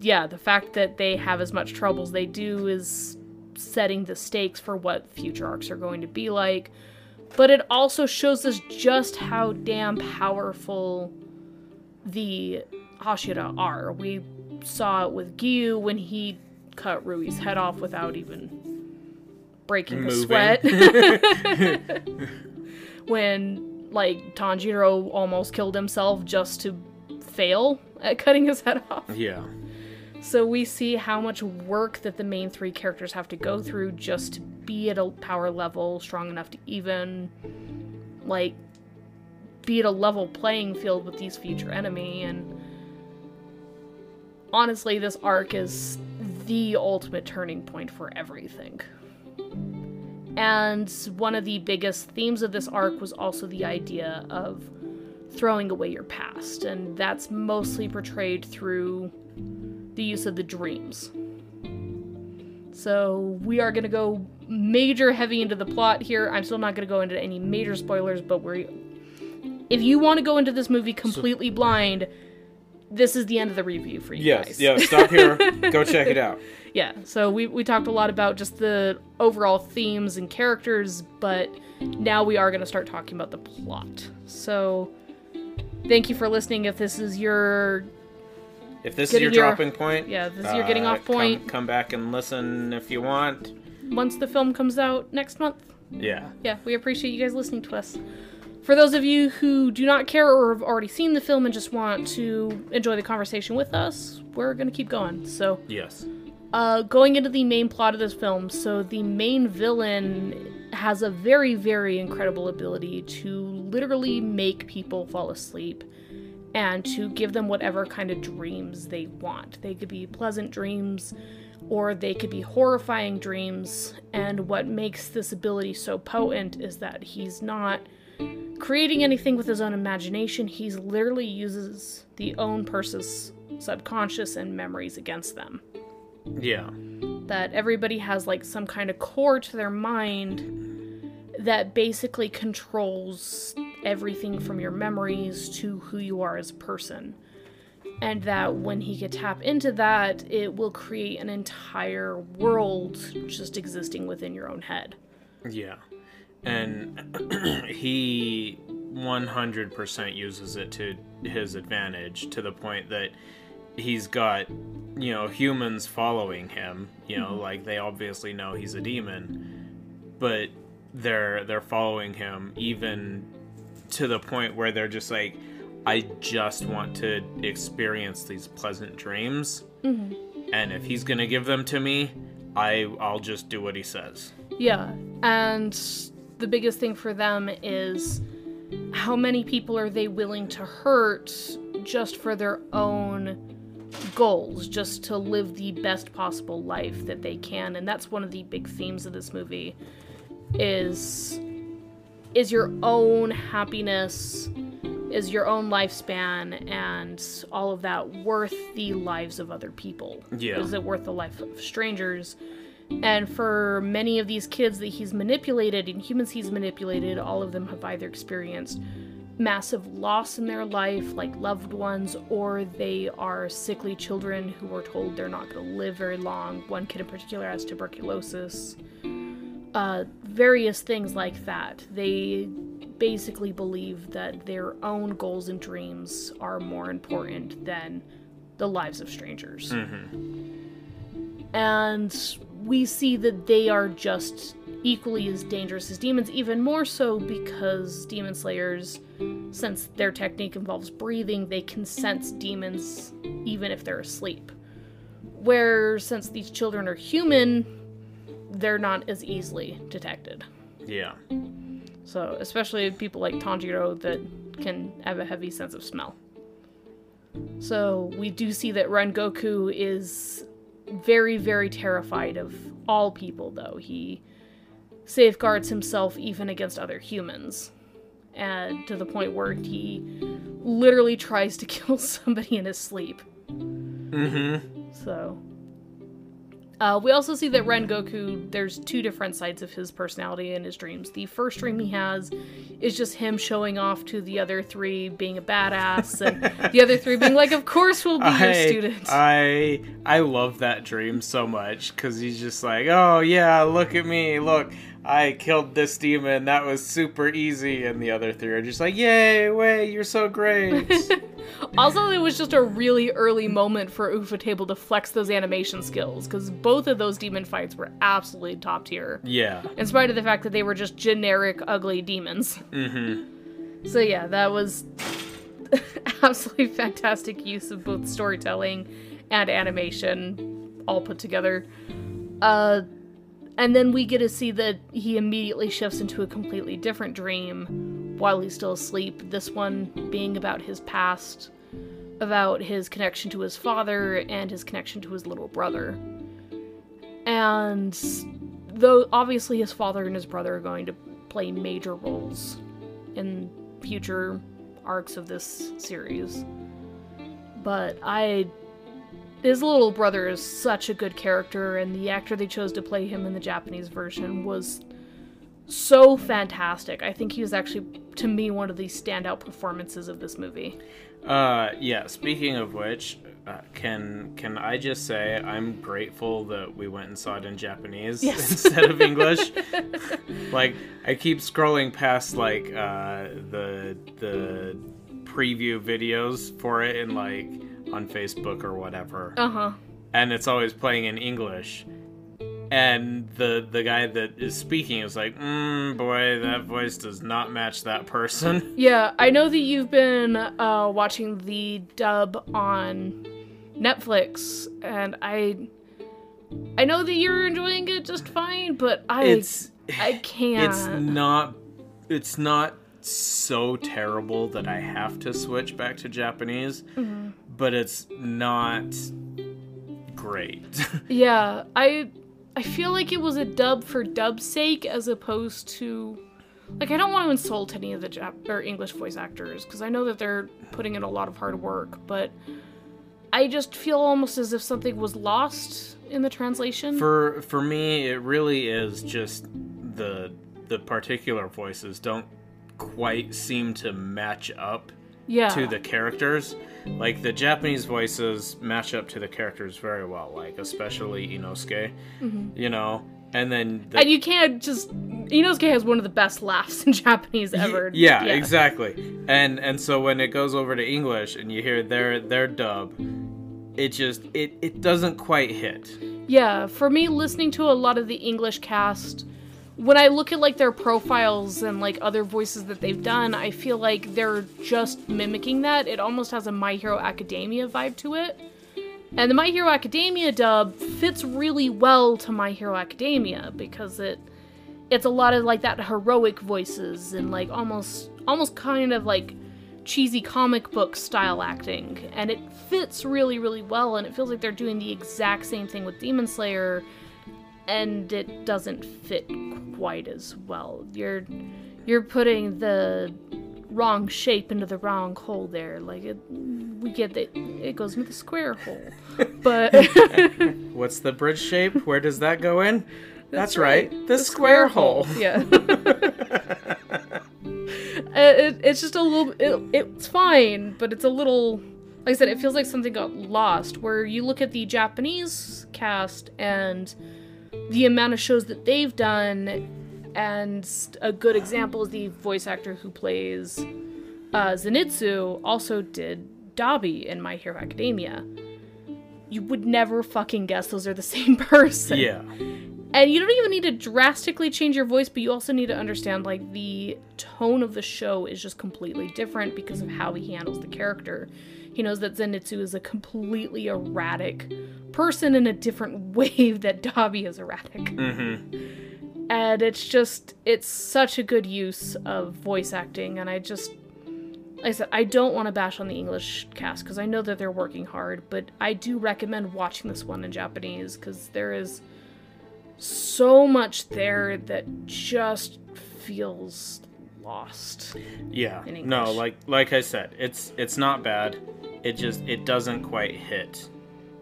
yeah, the fact that they have as much trouble as they do is setting the stakes for what future arcs are going to be like. But it also shows us just how damn powerful the Hashira are. We saw it with Giyu when he cut Rui's head off without even breaking a sweat. [LAUGHS] when like Tanjiro almost killed himself just to fail at cutting his head off. Yeah. So we see how much work that the main three characters have to go through just to be at a power level strong enough to even like be at a level playing field with these future enemy and honestly this arc is the ultimate turning point for everything. And one of the biggest themes of this arc was also the idea of throwing away your past, and that's mostly portrayed through the use of the dreams. So we are gonna go major heavy into the plot here. I'm still not gonna go into any major spoilers, but we're if you want to go into this movie completely blind, this is the end of the review for you Yes. guys. Yes, yeah. Stop here. [LAUGHS] Go check it out. Yeah, so we, we talked a lot about just the overall themes and characters, but now we are going to start talking about the plot. So thank you for listening. If this is your If this is your- dropping point, yeah, this is your getting uh, off point. Come, come back and listen if you want. once the film comes out next month, Yeah. yeah, we appreciate you guys listening to us. For those of you who do not care or have already seen the film and just want to enjoy the conversation with us, we're going to keep going. So Yes. Uh, going into the main plot of this film, so the main villain has a very, very incredible ability to literally make people fall asleep and to give them whatever kind of dreams they want. They could be pleasant dreams or they could be horrifying dreams. And what makes this ability so potent is that he's not creating anything with his own imagination, he literally uses the own person's subconscious and memories against them Yeah. that everybody has like some kind of core to their mind that basically controls everything from your memories to who you are as a person. And that when he could tap into that, it will create an entire world just existing within your own head. Yeah. And [CLEARS THROAT] he 100% uses it to his advantage to the point that he's got, you know, humans following him, you know, mm-hmm. like they obviously know he's a demon, but they're they're following him even to the point where they're just like I just want to experience these pleasant dreams. Mm-hmm. And if he's going to give them to me, I I'll just do what he says. Yeah, and the biggest thing for them is how many people are they willing to hurt just for their own goals, just to live the best possible life that they can. And that's one of the big themes of this movie is is your own happiness, is your own lifespan and all of that worth the lives of other people? Yeah. Is it worth the life of strangers? And for many of these kids that he's manipulated and humans he's manipulated, all of them have either experienced massive loss in their life, like loved ones, or they are sickly children who were told they're not going to live very long. One kid in particular has tuberculosis. Uh, various things like that. They basically believe that their own goals and dreams are more important than the lives of strangers. And we see that they are just equally as dangerous as demons, even more so because demon slayers, since their technique involves breathing, they can sense demons even if they're asleep. Where, since these children are human, they're not as easily detected. Yeah. So, especially people like Tanjiro that can have a heavy sense of smell. So, we do see that Rengoku is very, very terrified of all people, though. He safeguards himself even against other humans. And to the point where he literally tries to [LAUGHS] kill somebody in his sleep. Mm-hmm. So, uh, we also see that Rengoku, there's two different sides of his personality in his dreams. The first dream he has is just him showing off to the other three being a badass, and [LAUGHS] the other three being like, "Of course, we'll be your student." I I love that dream so much because he's just like, oh yeah, look at me, look, I killed this demon, that was super easy, and the other three are just like, yay, way, you're so great. [LAUGHS] also, it was just a really early moment for Ufotable to flex those animation skills, because both of those demon fights were absolutely top tier, yeah. in spite of the fact that they were just generic, ugly demons. Mm-hmm. So yeah, that was [LAUGHS] absolutely fantastic use of both storytelling and animation all put together. Uh and then we get to see that he immediately shifts into a completely different dream while he's still asleep. This one being about his past, about his connection to his father and his connection to his little brother. And though obviously his father and his brother are going to play major roles in future arcs of this series. But I his little brother is such a good character and the actor they chose to play him in the Japanese version was so fantastic. I think he was actually to me one of the standout performances of this movie. Uh, yeah. Speaking of which, uh, can can I just say I'm grateful that we went and saw it in Japanese Yes. [LAUGHS] instead of English. [LAUGHS] like I keep scrolling past like uh, the the preview videos for it and like on Facebook or whatever, Uh-huh. and it's always playing in English. And the the guy that is speaking is like, mm, boy, that voice does not match that person. [LAUGHS] Yeah, I know that you've been uh, watching the dub on Netflix, and I, I know that you're enjoying it just fine, but I, It's I [SIGHS] can't. it's not it's not so terrible that I have to switch back to Japanese, Mm-hmm. but it's not great. [LAUGHS] Yeah, I, I feel like it was a dub for dub's sake as opposed to, like, I don't want to insult any of the Jap- or English voice actors because I know that they're putting in a lot of hard work, but I just feel almost as if something was lost in the translation. for for me, it really is just the the particular voices don't quite seem to match up yeah. to the characters. Like the Japanese voices match up to the characters very well, like especially Inosuke, mm-hmm. you know. And then the, And you can't just. Inosuke has one of the best laughs [LAUGHS] in Japanese ever. Yeah, exactly. And and so when it goes over to English and you hear their their dub, it just it it doesn't quite hit. Yeah, for me, listening to a lot of the English cast, when I look at like their profiles and like other voices that they've done, I feel like they're just mimicking that. It almost has a My Hero Academia vibe to it. And the My Hero Academia dub fits really well to My Hero Academia because it it's a lot of like that heroic voices and like almost almost kind of like cheesy comic book style acting and it fits really really well and it feels like they're doing the exact same thing with demon slayer and it doesn't fit quite as well you're you're putting the wrong shape into the wrong hole there like it we get that it goes into the square hole [LAUGHS] but [LAUGHS] What's the bridge shape? Where does that go in? That's, right, right. The, square, hole. yeah [LAUGHS] uh, it, it's just a little it, it's fine but it's a little like i said it feels like something got lost where you look at the japanese cast and the amount of shows that they've done and a good example is the voice actor who plays uh, zenitsu also did dabi in my hero academia you would never fucking guess those are the [LAUGHS] same person yeah. and you don't even need to drastically change your voice, but you also need to understand like the tone of the show is just completely different because of how he handles the character. He knows that Zenitsu is a completely erratic person in a different [LAUGHS] way that Dabi is erratic. Mm-hmm. And it's just it's such a good use of voice acting and I just like I said, I don't want to bash on the English cast because I know that they're working hard, but I do recommend watching this one in Japanese because there is so much there that just feels lost. Yeah. No, like like I said, it's it's not bad. It just it doesn't quite hit.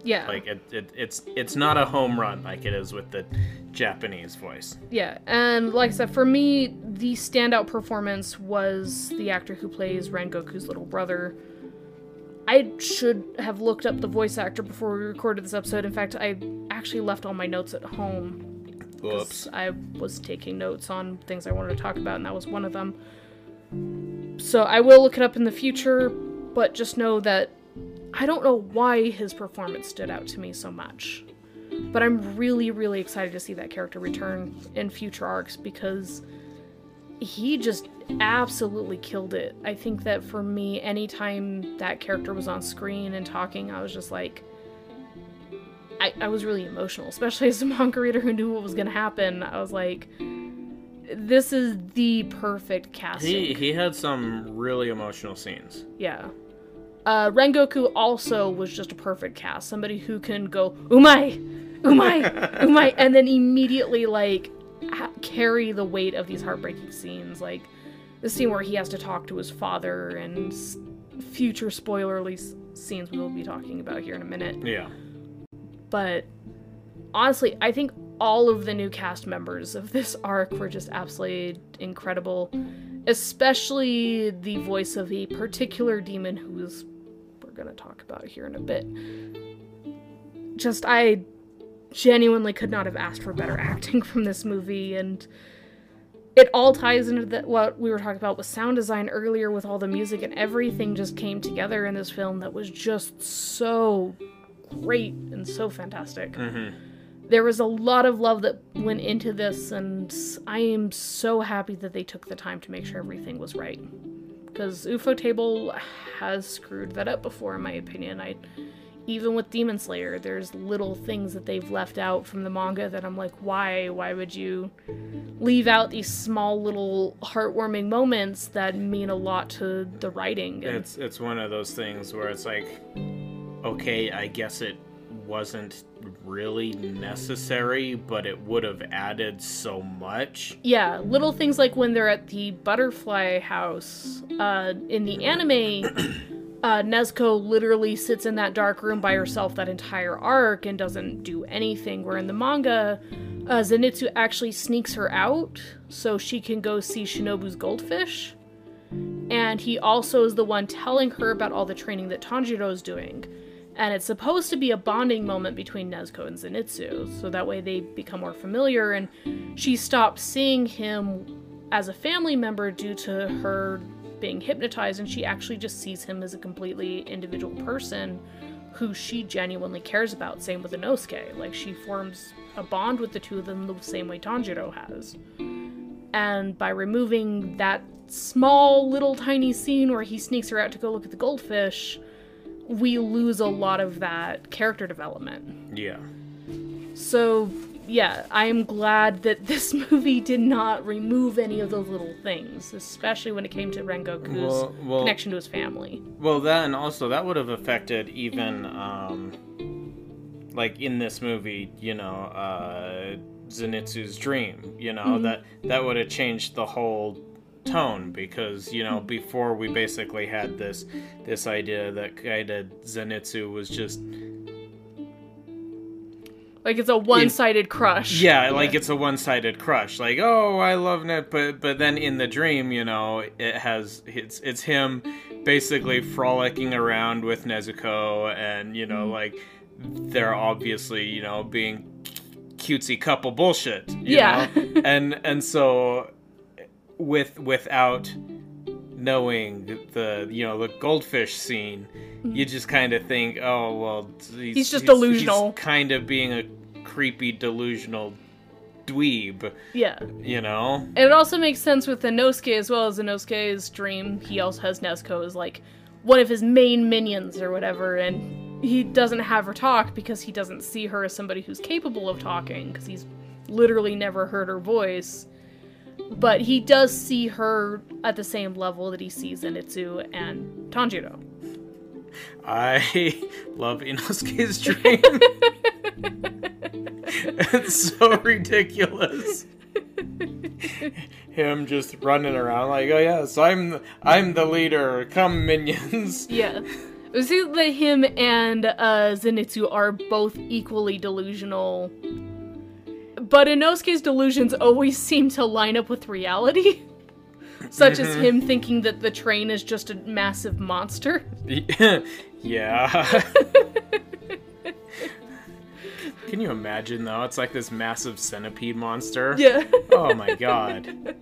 Yeah. Like it, it it's it's not a home run like it is with the Japanese voice. Yeah, and like I said, for me, the standout performance was the actor who plays Rengoku's little brother. I should have looked up the voice actor before we recorded this episode. In fact, I actually left all my notes at home. Whoops. I was taking notes on things I wanted to talk about, and that was one of them. So I will look it up in the future, but just know that I don't know why his performance stood out to me so much. But I'm really, really excited to see that character return in future arcs because he just absolutely killed it. I think that for me, anytime that character was on screen and talking, I was just like, I, I was really emotional, [LAUGHS] especially as a manga reader who knew what was going to happen. I was like, this is the perfect casting. He he had some really emotional scenes. Yeah. Uh, Rengoku also was just a perfect cast. Somebody who can go umai, umai, [LAUGHS] umai, and then immediately like ha- carry the weight of these heartbreaking scenes. Like the scene where he has to talk to his father and s- future spoilerly s- scenes we will be talking about here in a minute. Yeah. But honestly, I think all of the new cast members of this arc were just absolutely incredible, especially the voice of a particular demon who's we're going to talk about here in a bit. Just I genuinely could not have asked for better [LAUGHS] acting from this movie and it all ties into the, what we were talking about with sound design earlier with all the music and everything just came together in this film that was just so great and so fantastic. Mm-hmm. There was a lot of love that went into this, and I am so happy that they took the time to make sure everything was right. Because Ufotable has screwed that up before, in my opinion. I, even with Demon Slayer, there's little things that they've left out from the manga that I'm like, why? Why would you leave out these small little heartwarming moments that mean a lot to the writing? And- It's it's one of those things where it's like, okay, I guess it wasn't really necessary, but it would have added so much. Yeah, little things like when they're at the butterfly house. Uh, in the anime, [COUGHS] uh, Nezuko literally sits in that dark room by herself that entire arc and doesn't do anything. Where in the manga, uh, Zenitsu actually sneaks her out so she can go see Shinobu's goldfish. And he also is the one telling her about all the training that Tanjiro is doing. And it's supposed to be a bonding moment between Nezuko and Zenitsu, so that way they become more familiar and she stops seeing him as a family member due to her being hypnotized and she actually just sees him as a completely individual person who she genuinely cares about. Same with Inosuke. Like she forms a bond with the two of them the same way Tanjiro has. And by removing that small little tiny scene where he sneaks her out to go look at the goldfish, we lose a lot of that character development. Yeah. So, yeah, I am glad that this [LAUGHS] movie did not remove any of those little things, especially when it came to Rengoku's Well- well- connection to his family. Well, then also that would have affected even um, like in this movie, you know, uh, Zenitsu's dream. You know that that would have changed the whole tone mm-hmm. because you know mm-hmm. before we basically had this this idea that kind of Zenitsu was just Like it's a one-sided crush. yeah like it's a one-sided crush like oh i love net but but then in the dream you know it has it's it's him basically frolicking around with nezuko and you know mm-hmm. like they're obviously you know being cutesy couple bullshit you Yeah. know? [LAUGHS] and and so with without knowing the you know the goldfish scene you mm-hmm. just kind of think oh well he's, He's just delusional. kind of being a creepy delusional dweeb Yeah. you know And it also makes sense with Inosuke as well as Inosuke's dream. He also has Nezuko as like one of his main minions or whatever, and he doesn't have her talk because he doesn't see her as somebody who's capable of talking because he's literally never heard her voice. But he does see her at the same level that he sees Zenitsu and Tanjiro. i [LAUGHS] love inosuke's dream [LAUGHS] it's so ridiculous him just running around like oh yes i'm i'm the leader come minions [LAUGHS] Yeah. We see that him and uh, Zenitsu are both equally delusional. But Inosuke's delusions always seem to line up with reality. [LAUGHS] Such as him thinking that the train is just a massive monster. [LAUGHS] yeah. [LAUGHS] Can you imagine though? It's like this massive centipede monster. Yeah. Oh my god.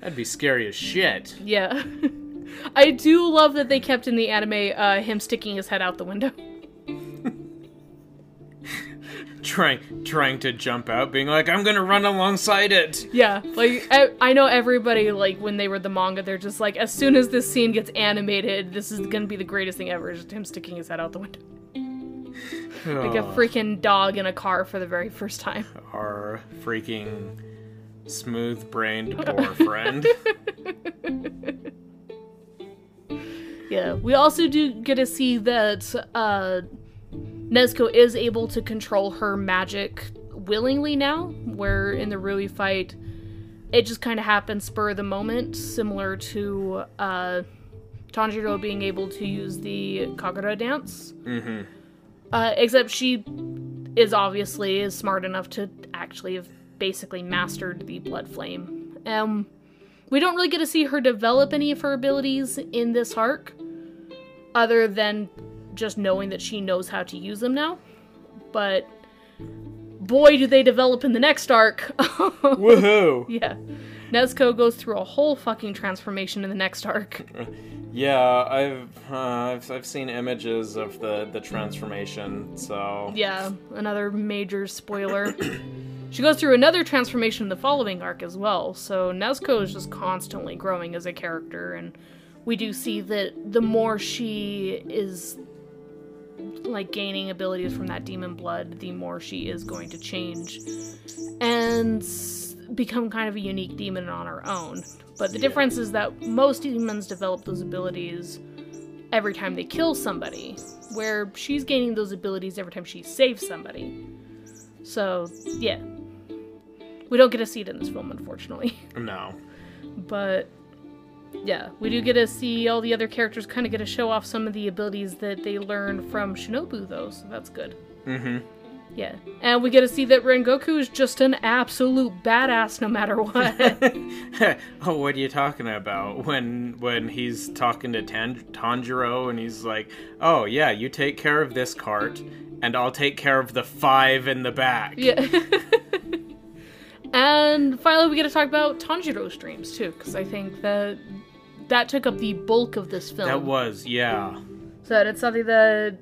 That'd be scary as shit. yeah. I do love that they kept in the anime uh, him sticking his head out the window. Trying trying to jump out, being like, I'm gonna run alongside it. Yeah, like I, I know everybody like when they read the manga, they're just like, as soon as this scene gets animated, this is gonna be the greatest thing ever. Just him sticking his head out the window, like a freaking dog in a car for the very first time. Our freaking smooth brained [LAUGHS] boar friend. Yeah, we also do get to see that uh, Nezuko is able to control her magic willingly now, where in the Rui fight, it just kind of happens spur of the moment, similar to uh, Tanjiro being able to use the Kagura dance. hmm Uh, except she is obviously is smart enough to actually have basically mastered the blood flame. Um, we don't really get to see her develop any of her abilities in this arc, other than just knowing that she knows how to use them now. But boy, do they develop in the next arc! [LAUGHS] Woohoo! yeah, Nezuko goes through a whole fucking transformation in the next arc. Yeah, I've, uh, I've I've seen images of the the transformation. So Yeah, another major spoiler. [COUGHS] she goes through another transformation in the following arc as well, so Nezuko is just constantly growing as a character, and we do see that the more she is like gaining abilities from that demon blood, the more she is going to change and become kind of a unique demon on her own. But the difference is that most demons develop those abilities every time they kill somebody, where she's gaining those abilities every time she saves somebody. So, yeah. We don't get to see it in this film, unfortunately. [LAUGHS] no. But, yeah, we do get to see all the other characters kind of get to show off some of the abilities that they learned from Shinobu, though, so that's good. hmm Yeah. And we get to see that Rengoku is just an absolute badass no matter what. [LAUGHS] oh, what are you talking about? When when he's talking to Tan- Tanjiro and he's like, "Oh yeah, you take care of this cart, and I'll take care of the five in the back." Yeah. [LAUGHS] and finally, we get to talk about Tanjiro's dreams too, because I think that that took up the bulk of this film. That was yeah. so it's something that,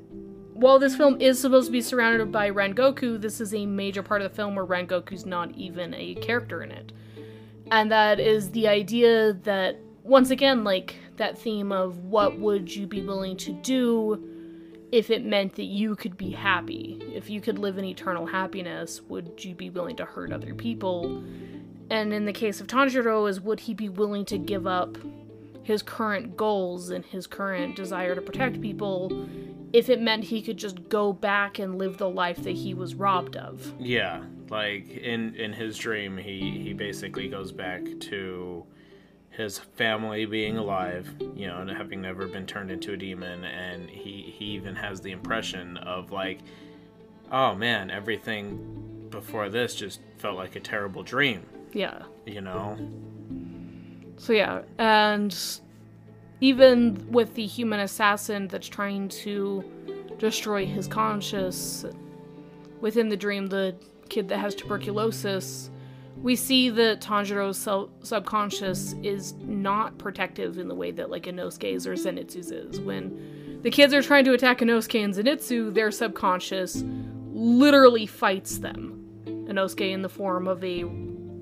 while this film is supposed to be surrounded by Rengoku, this is a major part of the film where Rengoku's not even a character in it. And that is the idea that, once again, like that theme of what would you be willing to do if it meant that you could be happy. If you could live in eternal happiness, would you be willing to hurt other people? And in the case of Tanjiro, is would he be willing to give up his current goals and his current desire to protect people if it meant he could just go back and live the life that he was robbed of? Yeah, like in in his dream, he he basically goes back to his family being alive, you know, and having never been turned into a demon, and he he even has the impression of like, oh man, everything before this just felt like a terrible dream, Yeah. you know. So yeah, and even with the human assassin that's trying to destroy his conscious within the dream, the kid that has tuberculosis, we see that Tanjiro's sub- subconscious is not protective in the way that like Inosuke's or Zenitsu's is. When the kids are trying to attack Inosuke and Zenitsu, their subconscious literally fights them. Inosuke in the form of a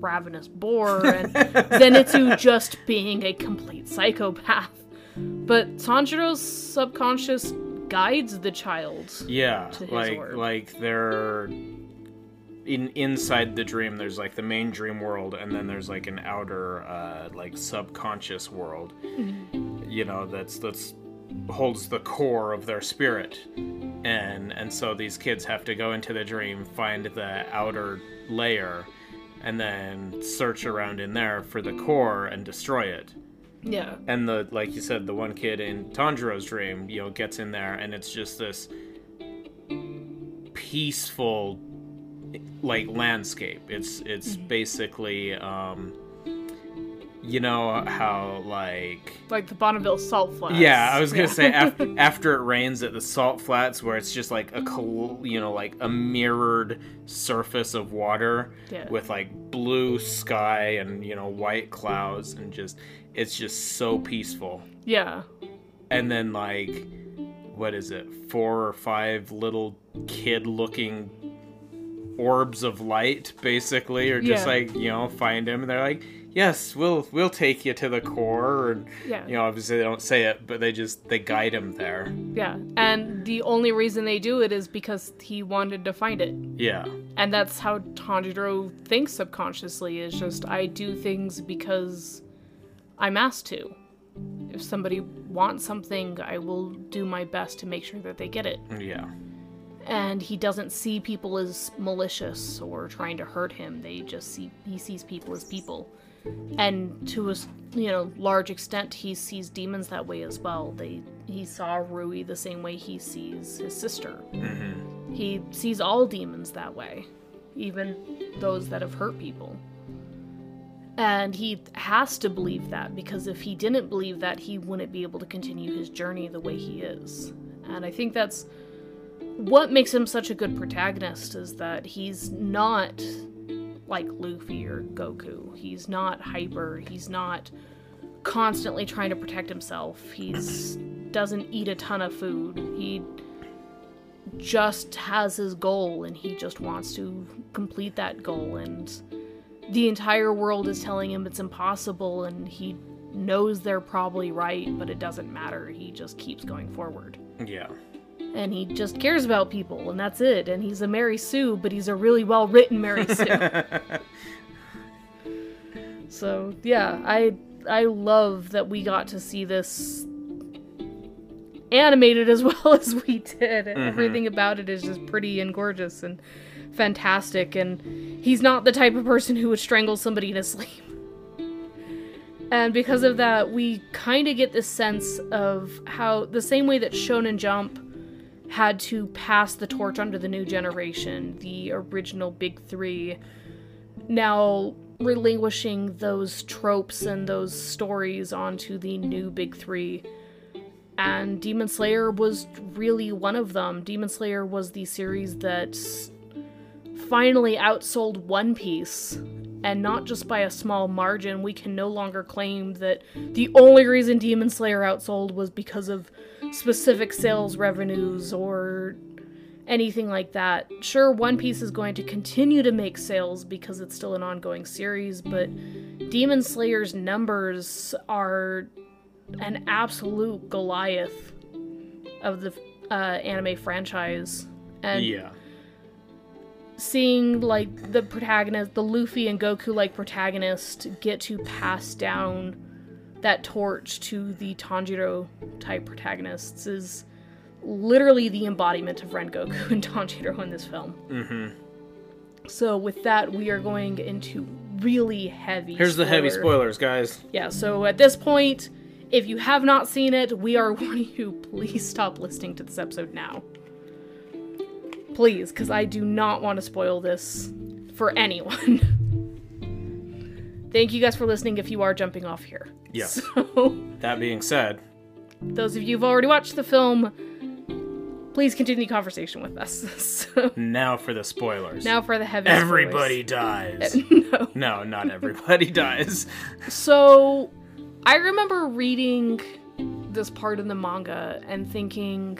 ravenous boar, [LAUGHS] and Zenitsu just being a complete psychopath. But Tanjiro's subconscious guides the child. Yeah, like word. like they're in inside the dream. There's like the main dream world, and then there's like an outer uh, like subconscious world. You know, that's that's holds the core of their spirit, and and so these kids have to go into the dream, find the outer layer, and then search around in there for the core and destroy it. Yeah. and the like you said the one kid in tanjiro's dream you know gets in there and it's just this peaceful like landscape. It's it's basically um you know how like Like the Bonneville salt flats. yeah i was gonna Yeah. say after, [LAUGHS] after it rains at the salt flats where it's just like a col- you know like a mirrored surface of water Yeah. with like blue sky and you know white clouds and just it's just so peaceful yeah. and then like what is it four or five little kid looking orbs of light basically or just Yeah. like you know find him and they're like yes we'll we'll take you to the core and Yeah. you know obviously they don't say it but they just they guide him there Yeah. And the only reason they do it is because he wanted to find it. yeah And that's how Tanjiro thinks subconsciously is just I do things because I'm asked to. If somebody wants something, I will do my best to make sure that they get it. yeah And he doesn't see people as malicious or trying to hurt him. They just see he sees people as people. And to a you know large extent, he sees demons that way as well. They he saw Rui the same way he sees his sister. hmm He sees all demons that way, even those that have hurt people. And he has to believe that because if he didn't believe that, he wouldn't be able to continue his journey the way he is. And I think that's what makes him such a good protagonist is that he's not like Luffy or Goku. He's not hyper. He's not constantly trying to protect himself. He's doesn't eat a ton of food. He just has his goal and he just wants to complete that goal and the entire world is telling him it's impossible and he knows they're probably right but it doesn't matter he just keeps going forward yeah and he just cares about people and that's it. And he's a mary sue but he's a really well written mary sue. [LAUGHS] So yeah i i love that we got to see this animated as [LAUGHS] well as we did. Mm-hmm. Everything about it is just pretty and gorgeous and fantastic and he's not the type of person who would strangle somebody in his sleep. And because of that we kind of get this sense of how the same way that shonen jump had to pass the torch onto the new generation the original big three now relinquishing those tropes and those stories onto the new big three. And Demon Slayer was really one of them. Demon Slayer was the series that finally outsold One Piece. And not just by a small margin, we can no longer claim that the only reason Demon Slayer outsold was because of specific sales revenues or anything like that. Sure, One Piece is going to continue to make sales because it's still an ongoing series, but Demon Slayer's numbers are an absolute Goliath of the uh, anime franchise, and yeah. seeing like the protagonist, the Luffy and Goku like protagonist, get to pass down that torch to the Tanjiro type protagonists is literally the embodiment of Rengoku [LAUGHS] and Tanjiro in this film. Mm-hmm. So with that, we are going into really heavy. Here's the heavy spoilers, guys. Yeah. So at this point, if you have not seen it, we are [LAUGHS] warning you. Please stop listening to this episode now. Please, because I do not want to spoil this for anyone. [LAUGHS] Thank you guys for listening. If you are jumping off here. Yes. [LAUGHS] So, That being said, those of you who've already watched the film, please continue the conversation with us. [LAUGHS] So, now for the spoilers. now for the heavy. everybody dies. [LAUGHS] no. no, not everybody dies. So, I remember reading this part in the manga and thinking,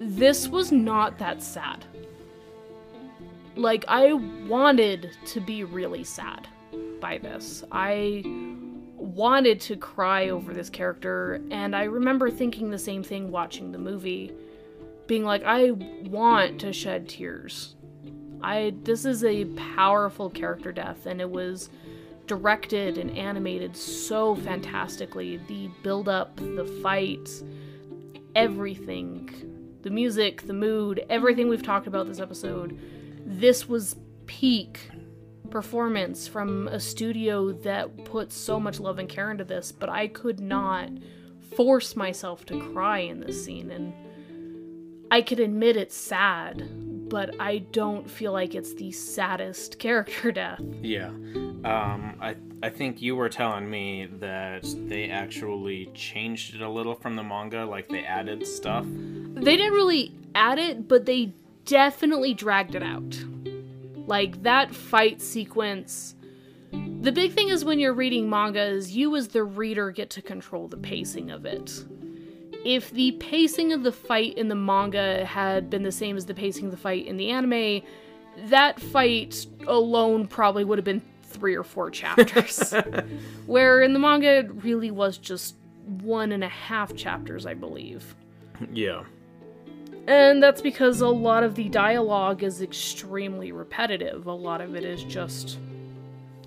this was not that sad. Like, I wanted to be really sad by this. I wanted to cry over this character, and I remember thinking the same thing watching the movie. Being like, I want to shed tears. I this is a powerful character death, and it was directed and animated so fantastically. The build up, the fight, everything, the music, the mood, everything we've talked about this episode. This was peak performance from a studio that put so much love and care into this, but I could not force myself to cry in this scene and I could admit it's sad, but I don't feel like it's the saddest [LAUGHS] character death. Yeah. Um, I I think you were telling me that they actually changed it a little from the manga, like they added stuff. They didn't really add it, but they definitely dragged it out. Like that fight sequence. The big thing is when you're reading manga is you as the reader get to control the pacing of it. If the pacing of the fight in the manga had been the same as the pacing of the fight in the anime, that fight alone probably would have been three or four chapters. [LAUGHS] Where in the manga it really was just one and a half chapters, I believe. Yeah. And that's because a lot of the dialogue is extremely repetitive. A lot of it is just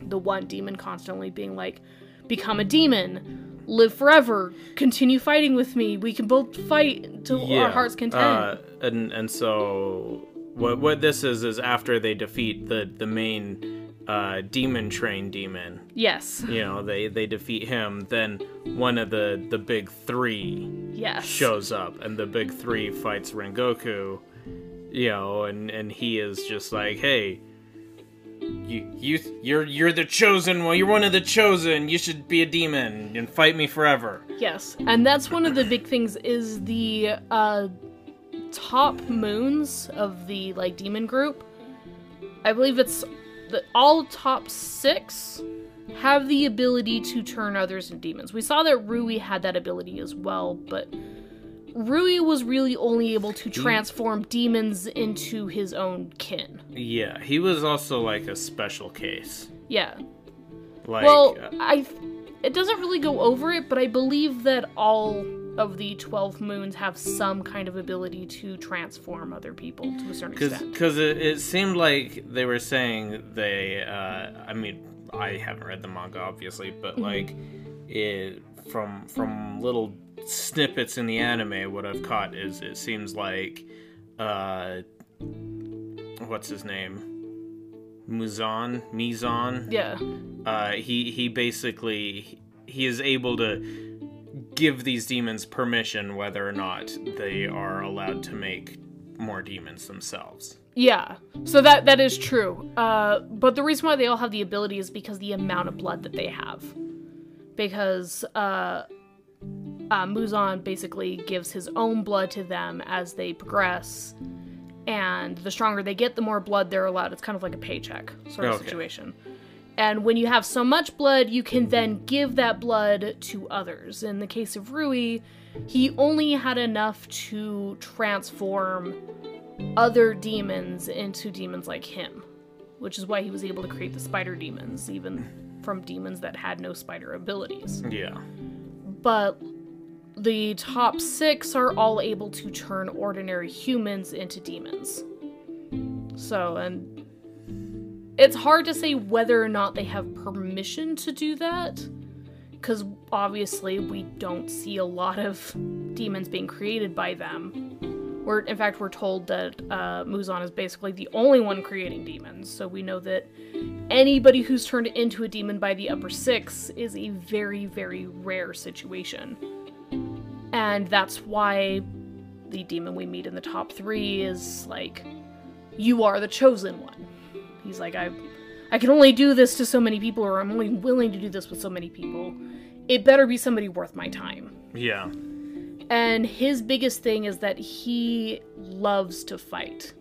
the one demon constantly being like, become a demon, live forever, continue fighting with me, we can both fight until yeah. our heart's content. Uh, and and so what what this is is after they defeat the the main uh, demon train demon. yes. You know, they they defeat him. Then one of the the big three Yes. shows up, and the big three fights Rengoku. You know, and and he is just like, hey. You, you, you're, you're the chosen one. You're one of the chosen. You should be a demon and fight me forever. Yes, and that's one of the big things is the uh, top moons of the like demon group. I believe it's the all top six have the ability to turn others into demons. We saw that Rui had that ability as well, but Rui was really only able to transform demons into his own kin. Yeah, he was also like a special case. Yeah. Like, well, uh, I it doesn't really go over it, but I believe that all of the 12 moons have some kind of ability to transform other people to a certain Because extent. because it, it seemed like they were saying they. Uh, I mean, I haven't read the manga obviously, but Mm-hmm. like it from from little snippets in the anime, what I've caught is it seems like, uh, what's his name, Muzan, Mizan. Yeah. Uh, he he basically he is able to give these demons permission whether or not they are allowed to make more demons themselves. Yeah. So that that is true. Uh but the reason why they all have the ability is because the amount of blood that they have. Because uh uh, Muzan basically gives his own blood to them as they progress, and the stronger they get, the more blood they're allowed. It's kind of like a paycheck sort of Okay. situation. And when you have so much blood, you can then mm-hmm. give that blood to others. In the case of Rui, he only had enough to transform other demons into demons like him, which is why he was able to create the spider demons, even from demons that had no spider abilities Yeah. but the top six are all able to turn ordinary humans into demons. So, and it's hard to say whether or not they have permission to do that, because obviously we don't see a lot of demons being created by them. We're, in fact, we're told that uh, Muzan is basically the only one creating demons, so we know that anybody who's turned into a demon by the upper six is a very, very rare situation. And that's why the demon we meet in the top three is like, you are the chosen one. He's like, I, I can only do this to so many people, or I'm only willing to do this with so many people. It better be somebody worth my time. Yeah. And his biggest thing is that he loves to fight.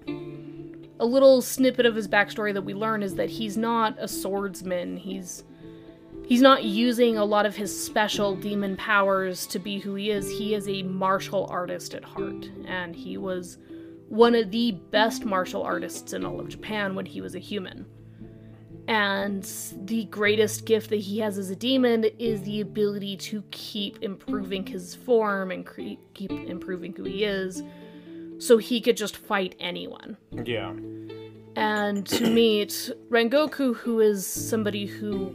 A little snippet of his backstory that we learn is that he's not a swordsman. He's he's not using a lot of his special demon powers to be who he is. He is a martial artist at heart, and he was one of the best martial artists in all of Japan when he was a human. And the greatest gift that he has as a demon is the ability to keep improving his form and cre- keep improving who he is so he could just fight anyone. Yeah. And to meet Rengoku, who is somebody who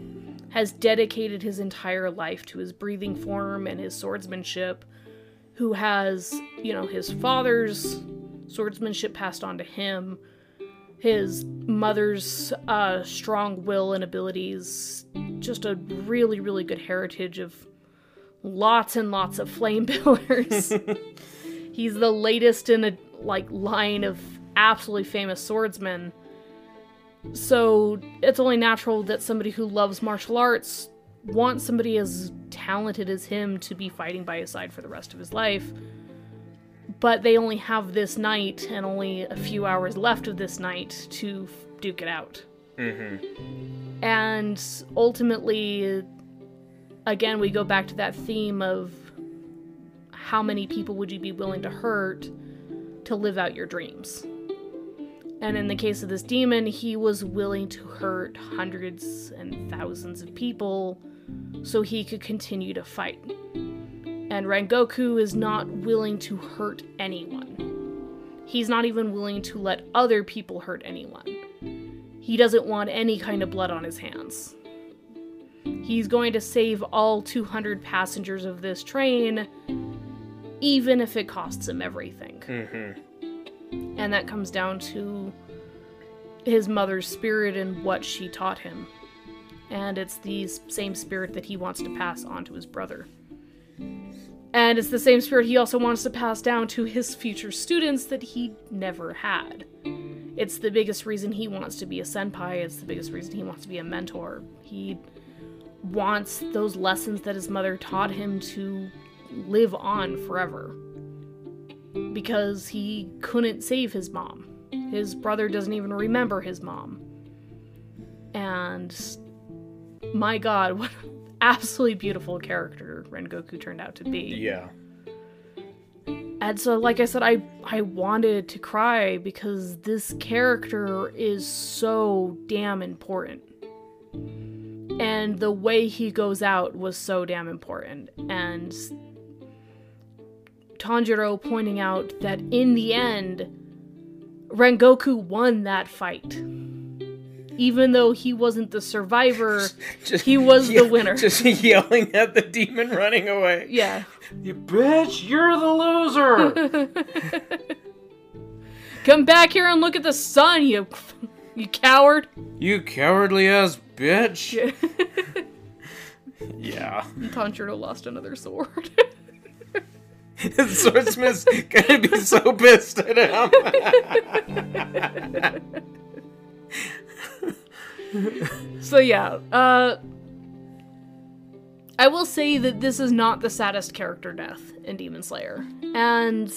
has dedicated his entire life to his breathing form and his swordsmanship, who has, you know, his father's swordsmanship passed on to him his mother's uh, strong will and abilities, just a really, really good heritage of lots and lots of [LAUGHS] flame pillars. [LAUGHS] He's the latest in a like line of absolutely famous swordsmen. So it's only natural that somebody who loves martial arts wants somebody as talented as him to be fighting by his side for the rest of his life but they only have this night and only a few hours left of this night to f- duke it out. Mm-hmm. And ultimately, again, we go back to that theme of how many people would you be willing to hurt to live out your dreams? And in the case of this demon, he was willing to hurt hundreds and thousands of people so he could continue to fight and Rengoku is not willing to hurt anyone. He's not even willing to let other people hurt anyone. He doesn't want any kind of blood on his hands. He's going to save all 200 passengers of this train, even if it costs him everything. Mm-hmm. And that comes down to his mother's spirit and what she taught him. And it's the same spirit that he wants to pass on to his brother. And it's the same spirit he also wants to pass down to his future students that he never had. It's the biggest reason he wants to be a senpai, it's the biggest reason he wants to be a mentor. He wants those lessons that his mother taught him to live on forever. Because he couldn't save his mom. His brother doesn't even remember his mom. And my god, [LAUGHS] what absolutely beautiful character Rengoku turned out to be. Yeah. And so like I said I I wanted to cry because this character is so damn important. And the way he goes out was so damn important and Tanjiro pointing out that in the end Rengoku won that fight even though he wasn't the survivor, [LAUGHS] just, he was the winner. [LAUGHS] Just yelling at the demon running away. Yeah. You bitch, you're the loser. [LAUGHS] Come back here and look at the sun, you you coward. You cowardly ass bitch. yeah. Tanjiro lost another sword. the swordsman's gonna be so pissed at him so yeah, uh I will say that this is not the saddest character death in Demon Slayer. And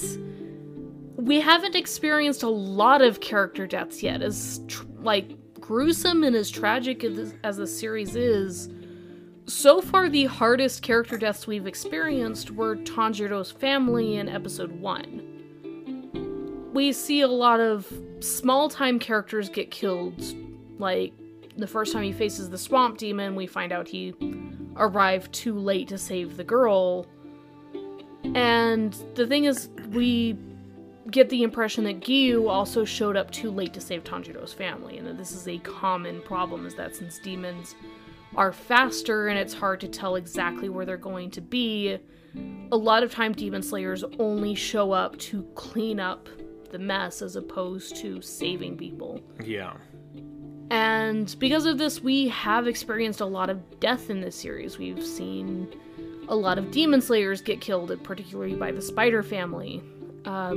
we haven't experienced a lot of character deaths yet as tr- like gruesome and as tragic as, as the series is. So far, the hardest character deaths we've experienced were Tanjiro's family in episode 1. We see a lot of small time characters get killed, like the first time he faces the swamp demon, we find out he arrived too late to save the girl. And the thing is, we get the impression that Giyu also showed up too late to save Tanjiro's family, and that this is a common problem, is that since demons are faster and it's hard to tell exactly where they're going to be, a lot of time demon slayers only show up to clean up the mess as opposed to saving people. Yeah. And because of this, we have experienced a lot of death in this series. We've seen a lot of demon slayers get killed, particularly by the spider family. Uh,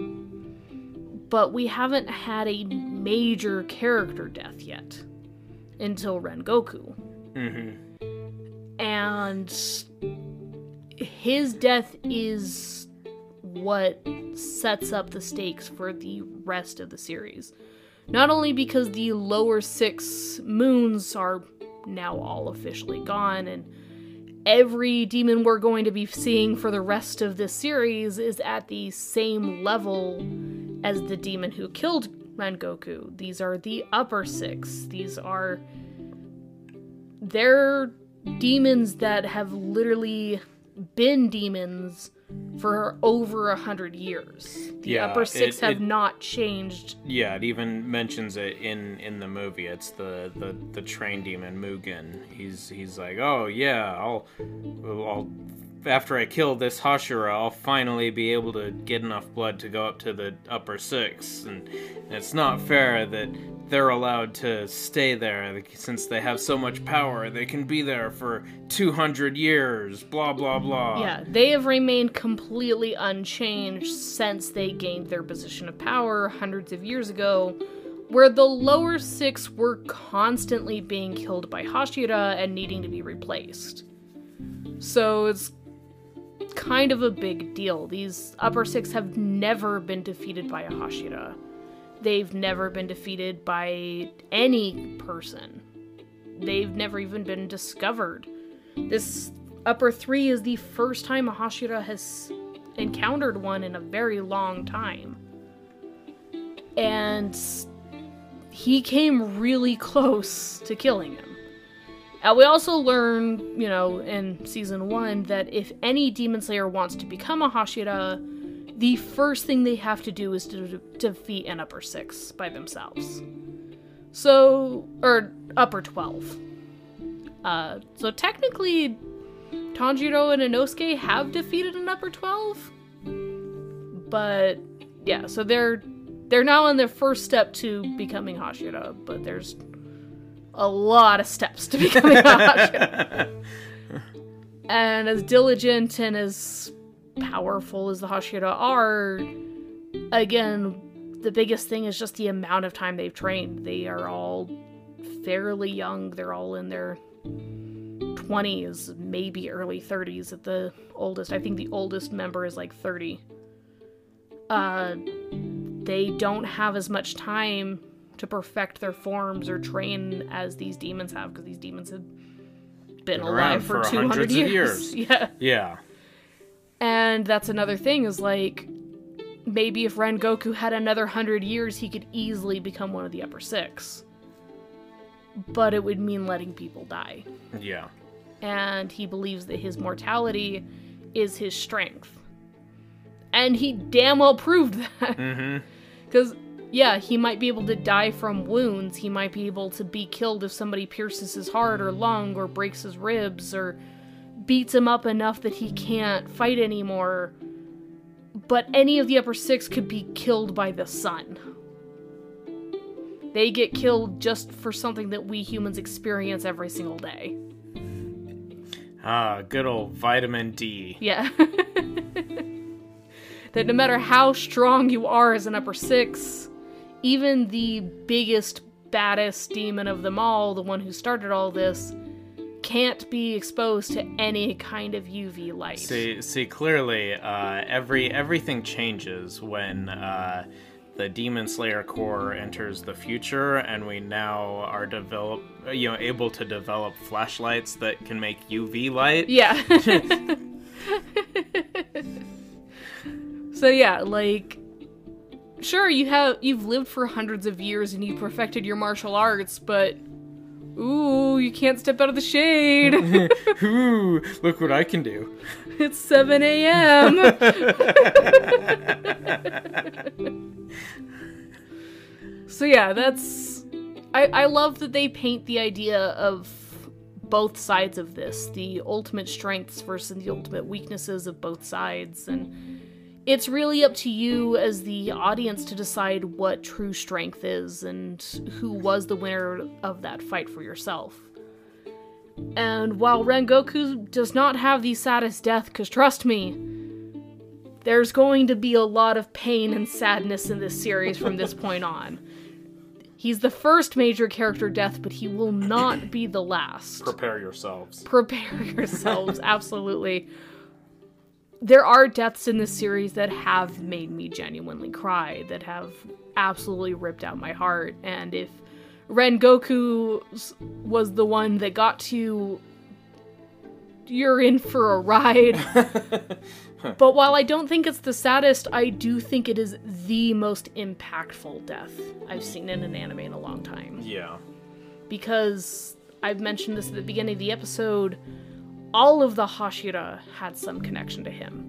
but we haven't had a major character death yet until Rengoku. Mm-hmm. And his death is what sets up the stakes for the rest of the series. Not only because the lower six moons are now all officially gone, and every demon we're going to be seeing for the rest of this series is at the same level as the demon who killed Rengoku. These are the upper six. These are. They're demons that have literally been demons for over a hundred years. The Yeah, upper six it- have it- not changed. Yeah, it even mentions it in in the movie. It's the the the train demon Mugen. He's he's like, oh yeah, I'll I'll after I kill this Hashira, I'll finally be able to get enough blood to go up to the upper six, and it's not fair that they're allowed to stay there since they have so much power. They can be there for two hundred years. Blah blah blah. Yeah, they have remained completely unchanged since they gained their position of power hundreds of years ago, where the lower six were constantly being killed by Hashira and needing to be replaced. So it's kind of a big deal. These upper six have never been defeated by a Hashira. They've never been defeated by any person. They've never even been discovered. This upper three is the first time a Hashira has encountered one in a very long time. And he came really [LAUGHS] close to killing him. Uh, we also learn, you know, in season one that if any demon slayer wants to become a Hashira, the first thing they have to do is to de- defeat an upper six by themselves. So, or upper 12. Uh, so technically, Tanjiro and Inosuke have defeated an upper 12. But yeah, so they're they're now on their first step to becoming Hashira, but there's a lot of steps to [LAUGHS] becoming a Hashira. And as diligent and as powerful as the Hashira are, again, the biggest thing is just the amount of time they've trained. They are all fairly young. They're all in their 20s, maybe early 30s at the oldest. I think the oldest member is like 30. Uh, they don't have as much time to perfect their forms or train as these demons have because these demons have been Been alive for, for 200 hundreds of years. years. [LAUGHS] yeah. Yeah. And that's another thing is like maybe if Rengoku had another 100 years, he could easily become one of the upper 6. But it would mean letting people die. Yeah. And he believes that his mortality is his strength. And he damn well proved [LAUGHS] that. Mm-hmm. Yeah, he might be able to die from wounds. He might be able to be killed if somebody pierces his heart or lung or breaks his ribs or beats him up enough that he can't fight anymore. But any of the upper six could be killed by the sun. They get killed just for something that we humans experience every single day. Ah, good old vitamin D. Yeah. [LAUGHS] that no matter how strong you are as an upper six, even the biggest, baddest demon of them all, the one who started all this, can't be exposed to any kind of UV light. See, see clearly, uh, every everything changes when uh, the Demon Slayer Corps enters the future, and we now are develop, you know, able to develop flashlights that can make UV light. Yeah. [LAUGHS] [LAUGHS] so yeah, like sure you have you've lived for hundreds of years and you perfected your martial arts, but Ooh, you can't step out of the shade. [LAUGHS] Ooh, look what I can do. [LAUGHS] it's 7 a.m. [LAUGHS] so yeah, that's I I love that they paint the idea of both sides of this, the ultimate strengths versus the ultimate weaknesses of both sides and it's really up to you as the audience to decide what true strength is and who was the winner of that fight for yourself. And while Rengoku does not have the saddest death, because trust me, there's going to be a lot of pain and sadness in this series from this [LAUGHS] point on. He's the first major character death, but he will not be the last. Prepare yourselves. Prepare [LAUGHS] yourselves, absolutely. There are deaths in this series that have made me genuinely cry, that have absolutely ripped out my heart, and if Rengoku was the one that got to you're in for a ride. [LAUGHS] but while I don't think it's the saddest, I do think it is the most impactful death I've seen in an anime in a long time. Yeah. Because I've mentioned this at the beginning of the episode, all of the Hashira had some connection to him.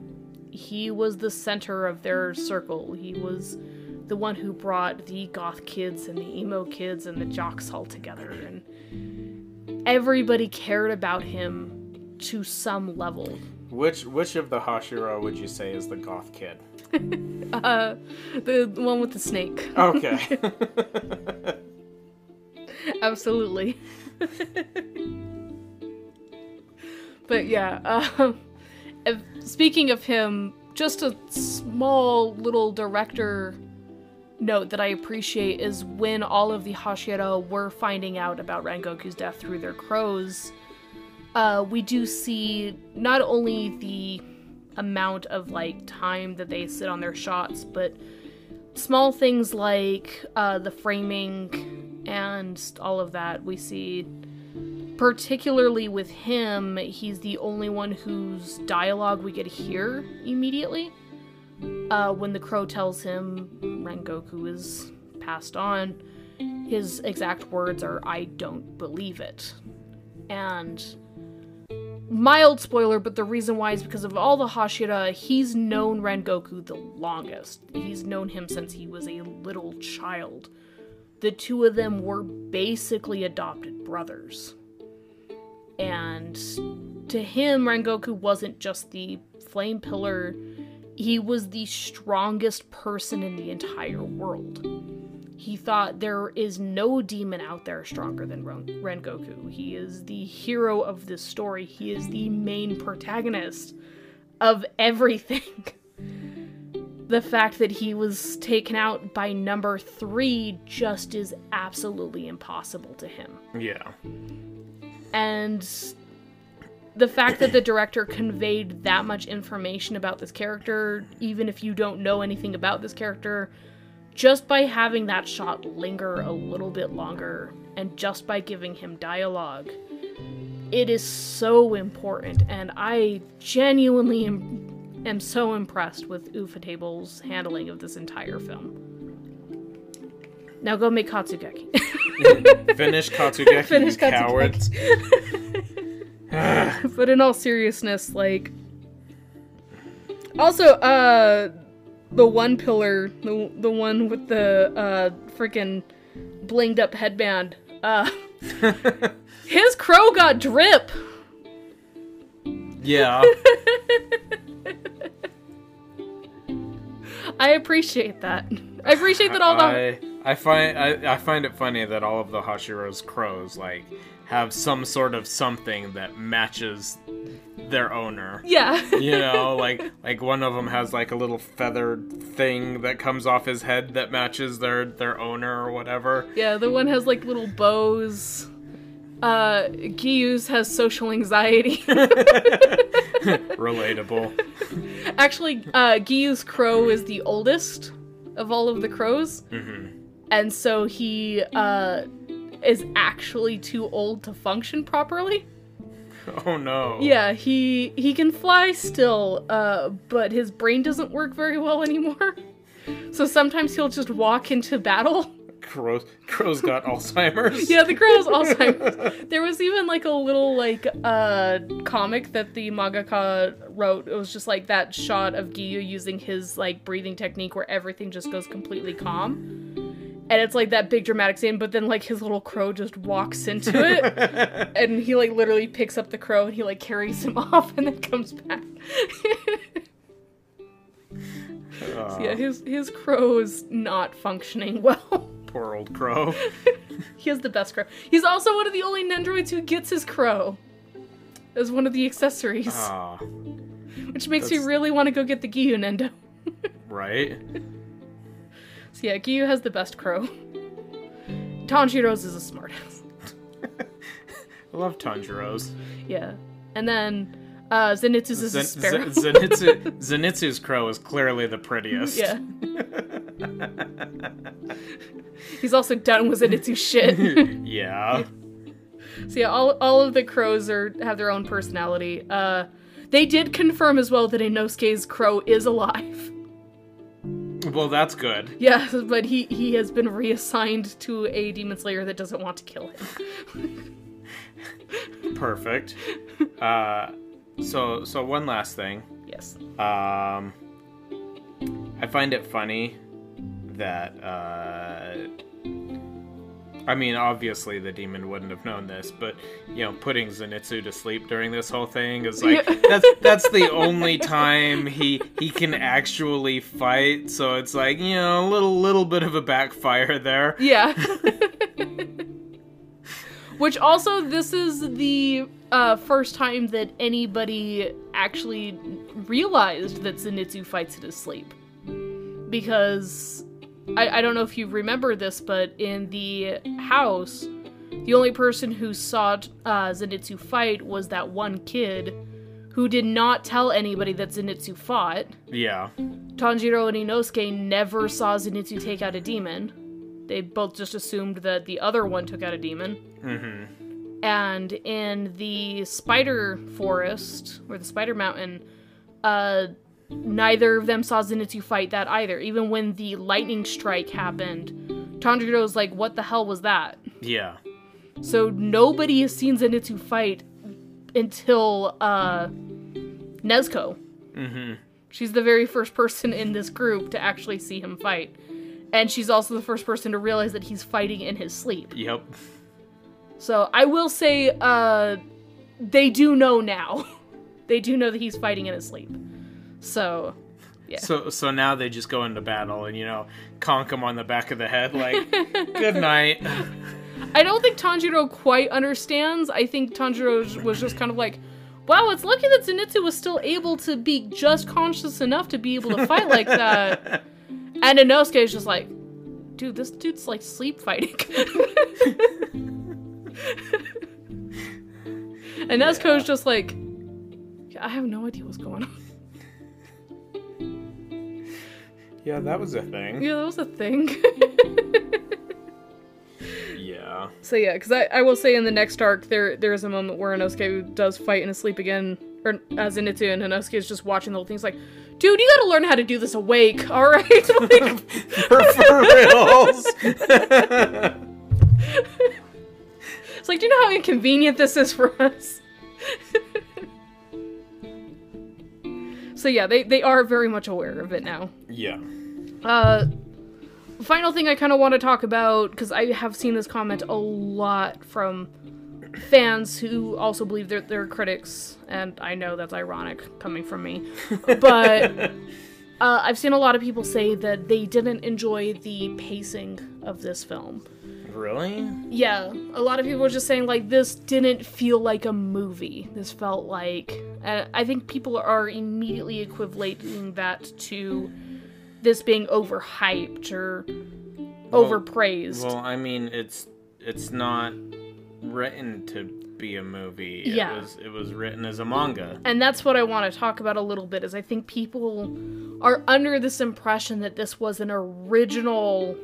He was the center of their circle. He was the one who brought the goth kids and the emo kids and the jocks all together and everybody cared about him to some level. Which which of the Hashira would you say is the goth kid? [LAUGHS] Uh the one with the snake. Okay. [LAUGHS] Absolutely. [LAUGHS] but yeah, um, speaking of him, just a small little director note that I appreciate is when all of the Hashira were finding out about Rengoku's death through their crows, uh, we do see not only the amount of like time that they sit on their shots, but small things like uh, the framing and all of that. We see particularly with him he's the only one whose dialogue we get to hear immediately uh, when the crow tells him rengoku is passed on his exact words are i don't believe it and mild spoiler, but the reason why is because of all the Hashira, he's known Rengoku the longest. He's known him since he was a little child. The two of them were basically adopted brothers. And to him, Rengoku wasn't just the flame pillar, he was the strongest person in the entire world. He thought there is no demon out there stronger than Ren- Rengoku. He is the hero of this story. He is the main protagonist of everything. [LAUGHS] the fact that he was taken out by number three just is absolutely impossible to him. yeah. And the fact that the director conveyed that much information about this character, even if you don't know anything about this character, just by having that shot linger a little bit longer and just by giving him dialogue, it is so important. And I genuinely am, am so impressed with Ufotable's handling of this entire film. Now go make Katsugeki. [LAUGHS] [LAUGHS] Finish Katsugeki, Finish you Katsugeki. cowards. [LAUGHS] but in all seriousness, like also uh the one pillar, the the one with the uh freaking blinged up headband, uh [LAUGHS] his crow got drip. yeah. I appreciate that. I appreciate that all the I, I find I, I find it funny that all of the Hashira's crows like have some sort of something that matches their owner. yeah. You know, [LAUGHS] like like one of them has like a little feathered thing that comes off his head that matches their their owner or whatever. Yeah, the one has like little bows. Uh, Giyu's has social anxiety. [LAUGHS] Relatable. Actually, uh, Giyu's crow is the oldest of all of the crows. hmm and so he uh is actually too old to function properly. [LAUGHS] Oh no. Yeah, he he can fly still, uh, but his brain doesn't work very well anymore. [LAUGHS] So sometimes he'll just walk into battle Crow, Crow's got [LAUGHS] Alzheimer's. Yeah, the crow's Alzheimer's. There was even like a little like uh comic that the mangaka wrote. It was just like that shot of Giyu using his like breathing technique where everything just goes completely calm. And it's like that big dramatic scene, but then like his little crow just walks into [LAUGHS] it and he like literally picks up the crow and he like carries him [LAUGHS] off and then comes back. Aw, yeah, his his crow is not functioning [LAUGHS] well. Poor old Crow. He has the best crow. He's also one of the only Nendroids who gets his crow as one of the accessories, which makes that's- really want to go get the Giyu Nendo. right? So yeah, Giyu has the best crow. Tanjiro's is a smartass. I love Tanjiro's. Yeah, and then uh, Zenitsu's is a sparrow. Zen- [LAUGHS] Zenitsu, Zenitsu's crow is clearly the prettiest. yeah, he's also done with Zenitsu shit. [LAUGHS] yeah. so yeah, all all of the crows are have their own personality. Uh, they did confirm as well that Inosuke's crow is alive. Well, that's good. Yeah, [LAUGHS] but he he has been reassigned to a demon slayer that doesn't want to kill him. [LAUGHS] Perfect. Uh, so, so one last thing. Yes. Um, I find it funny that, uh, I mean, obviously the demon wouldn't have known this, but you know, putting Zenitsu to sleep during this whole thing is like Yeah. [LAUGHS] that's that's the only time he he can actually fight. So it's like you know, a little little bit of a backfire there. Yeah. [LAUGHS] [LAUGHS] Which also, this is the uh, first time that anybody actually realized that Zenitsu fights in his sleep. Because I, I don't know if you remember this, but in the house, the only person who saw uh, Zenitsu fight was that one kid who did not tell anybody that Zenitsu fought. Yeah. Tanjiro and Inosuke never saw Zenitsu take out a demon. They both just assumed that the other one took out a demon. Mm-hmm. And in the spider forest, or the spider mountain, uh, neither of them saw Zenitsu fight that either. Even when the lightning strike happened, Tanjiro's like, what the hell was that? Yeah. So nobody has seen Zenitsu fight until uh, Nezuko. Mm-hmm. She's the very first person in this group to actually see him fight. And she's also the first person to realize that he's fighting in his sleep. Yep. So I will say, uh, they do know now. [LAUGHS] they do know that he's fighting in his sleep. So, yeah. So so now they just go into battle and you know conk him on the back of the head like good night. [LAUGHS] I don't think Tanjiro quite understands. I think Tanjiro was just kind of like, wow, it's lucky that Zenitsu was still able to be just conscious enough to be able to fight like [LAUGHS] that. And Inosuke is just like, dude, this dude's like sleep fighting. [LAUGHS] and Nezuko's just like, I have no idea what's going on. Yeah, that was a thing. Yeah, that was a thing. [LAUGHS] Yeah. so yeah, because I, I will say in the next arc there there is a moment where Inosuke does fight in his sleep again, or as Zenitsu, and Inosuke is just watching the whole thing. He's like, dude, you gotta learn how to do this awake, all right? [LAUGHS] like, [LAUGHS] for, for reals. it's like, do you know how inconvenient this is for us? So yeah, they they are very much aware of it now. yeah. Uh, final thing I kind of want to talk about because I have seen this comment a lot from fans who also believe they're, they're critics, and I know that's ironic coming from me, but [LAUGHS] uh, I've seen a lot of people say that they didn't enjoy the pacing of this film. Really? Yeah, a lot of people were just saying like this didn't feel like a movie. This felt like uh, I think people are immediately equating that to this being overhyped or overpraised. Well, I mean, it's it's not written to be a movie. Yeah. It was it was written as a manga. and that's what I want to talk about a little bit is I think people are under this impression that this was an original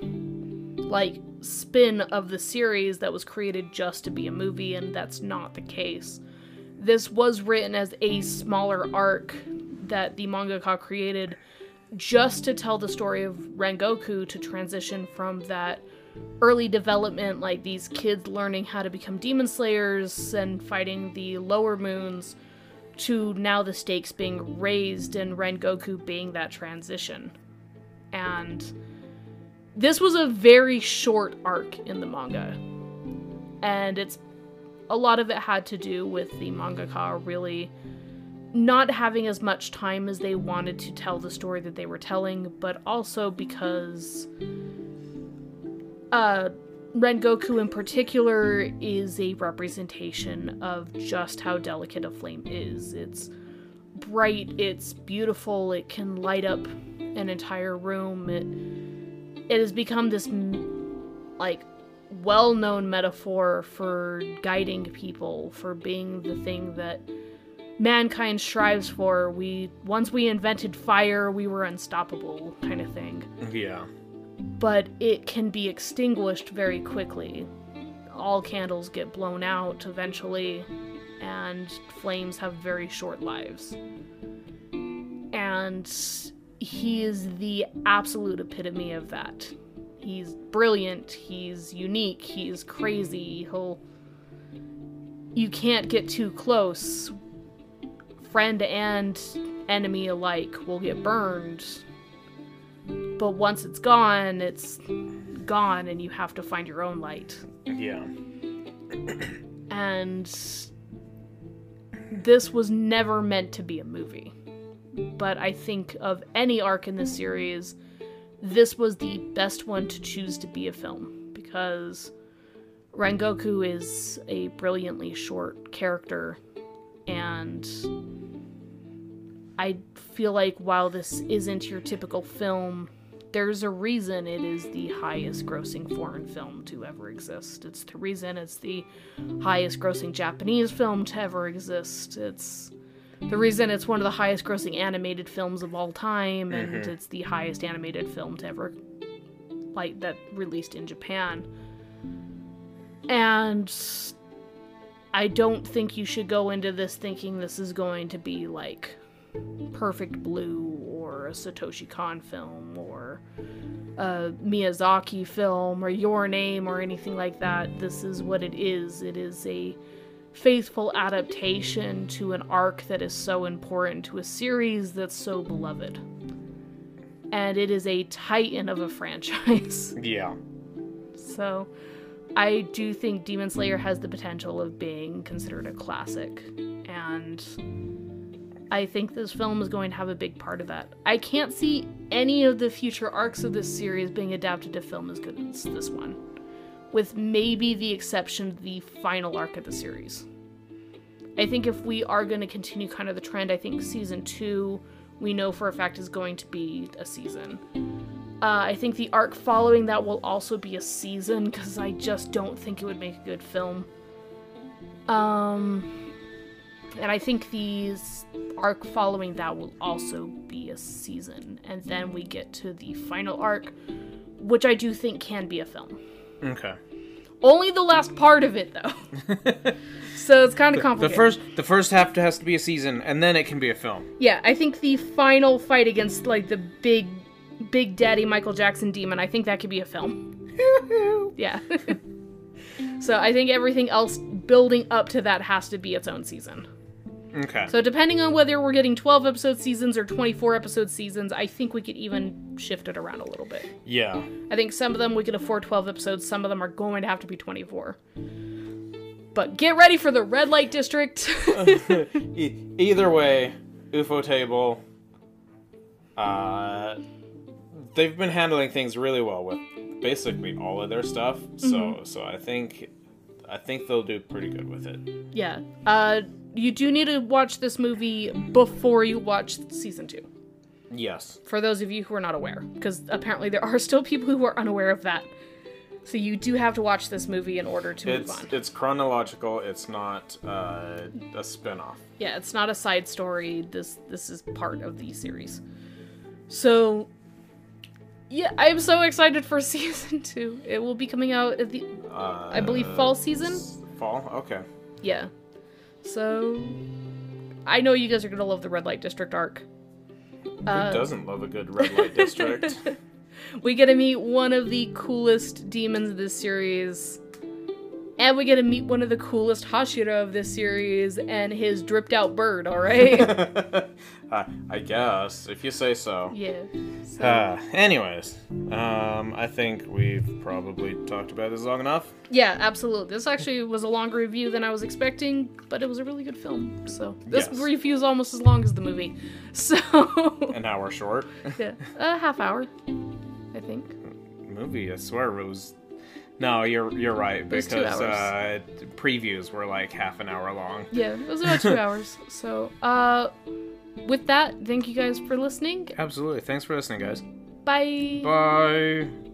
like spin of the series that was created just to be a movie and that's not the case. This was written as a smaller arc that the mangaka created just to tell the story of Rengoku to transition from that early development, like these kids learning how to become demon slayers and fighting the lower moons, to now the stakes being raised and Rengoku being that transition. And this was a very short arc in the manga. And it's a lot of it had to do with the mangaka really not having as much time as they wanted to tell the story that they were telling, but also because uh, Rengoku in particular is a representation of just how delicate a flame is. It's bright, it's beautiful, it can light up an entire room. It it has become this like well-known metaphor for guiding people, for being the thing that mankind strives for. We once we invented fire, we were unstoppable, kind of thing. Yeah. But it can be extinguished very quickly. All candles get blown out eventually, and flames have very short lives. And he is the absolute epitome of that. He's brilliant, he's unique, he's crazy, he'll. You can't get too close friend and enemy alike will get burned. But once it's gone, it's gone and you have to find your own light. Yeah. and this was never meant to be a movie. But I think of any arc in this series, this was the best one to choose to be a film because Rengoku is a brilliantly short character and I feel like while this isn't your typical film, there's a reason it is the highest grossing foreign film to ever exist. It's the reason it's the highest grossing Japanese film to ever exist. It's the reason it's one of the highest grossing animated films of all time and mm-hmm. it's the highest animated film to ever like that released in Japan. And I don't think you should go into this thinking this is going to be like Perfect Blue or a Satoshi Kon film or a Miyazaki film or Your Name or anything like that. This is what it is. It is a faithful adaptation to an arc that is so important to a series that's so beloved. And it is a titan of a [LAUGHS] franchise. Yeah. So I do think Demon Slayer has the potential of being considered a classic. And I think this film is going to have a big part of that. I can't see any of the future arcs of this series being adapted to film as good as this one, with maybe the exception of the final arc of the series. I think if we are going to continue kind of the trend, I think season two, we know for a fact, is going to be a season. Uh, I think the arc following that will also be a season because I just don't think it would make a good film. Um, and I think the arc following that will also be a season. And then we get to the final arc, which I do think can be a film. Okay. Only the last part of it, though. [LAUGHS] so it's kind of complicated. The first, the first half has to be a season, and then it can be a film. Yeah, I think the final fight against like the big, big daddy Michael Jackson demon, I think that could be a film. [LAUGHS] yeah. [LAUGHS] so I think everything else building up to that has to be its own season. Okay. So depending on whether we're getting 12 episode seasons or 24 episode seasons, I think we could even shift it around a little bit. Yeah. I think some of them we could afford 12 episodes, some of them are going to have to be 24. But get ready for the red light district. [LAUGHS] e- either way, ufotable uh they've been handling things really well with basically all of their stuff. Mm-hmm. So so I think I think they'll do pretty good with it. Yeah. Uh you do need to watch this movie before you watch season two. Yes. For those of you who are not aware, because apparently there are [LAUGHS] still people who are unaware of that. So you do have to watch this movie in order to it's, move on. It's chronological. It's not uh, a spin-off. Yeah, it's not a side story. This this is part of the series. So yeah, I'm so excited for [LAUGHS] season two. It will be coming out at the, uh, I believe, fall season. Fall. Okay. Yeah. So, I know you guys are gonna love the Red Light District arc. Who uh, doesn't love a good Red Light District? [LAUGHS] we get to meet one of the coolest demons of this series. And we get to meet one of the coolest Hashira of this series and his dripped out bird, alright? uh, [LAUGHS] I guess, if you say so. yeah. So, Uh, anyways, um, I think we've probably talked about this long enough. yeah, absolutely. This actually was a longer review than I was expecting, but it was a really good film. So this Yes. review is almost as long as the movie. [LAUGHS] So An hour short. yeah, a half hour, I think. Movie, I swear it was. No, you're you're right because uh, previews were like half an hour long. Yeah, it was about two [LAUGHS] hours. So, uh, with that, thank you guys for listening. Absolutely. Thanks for listening, guys. Bye. Bye.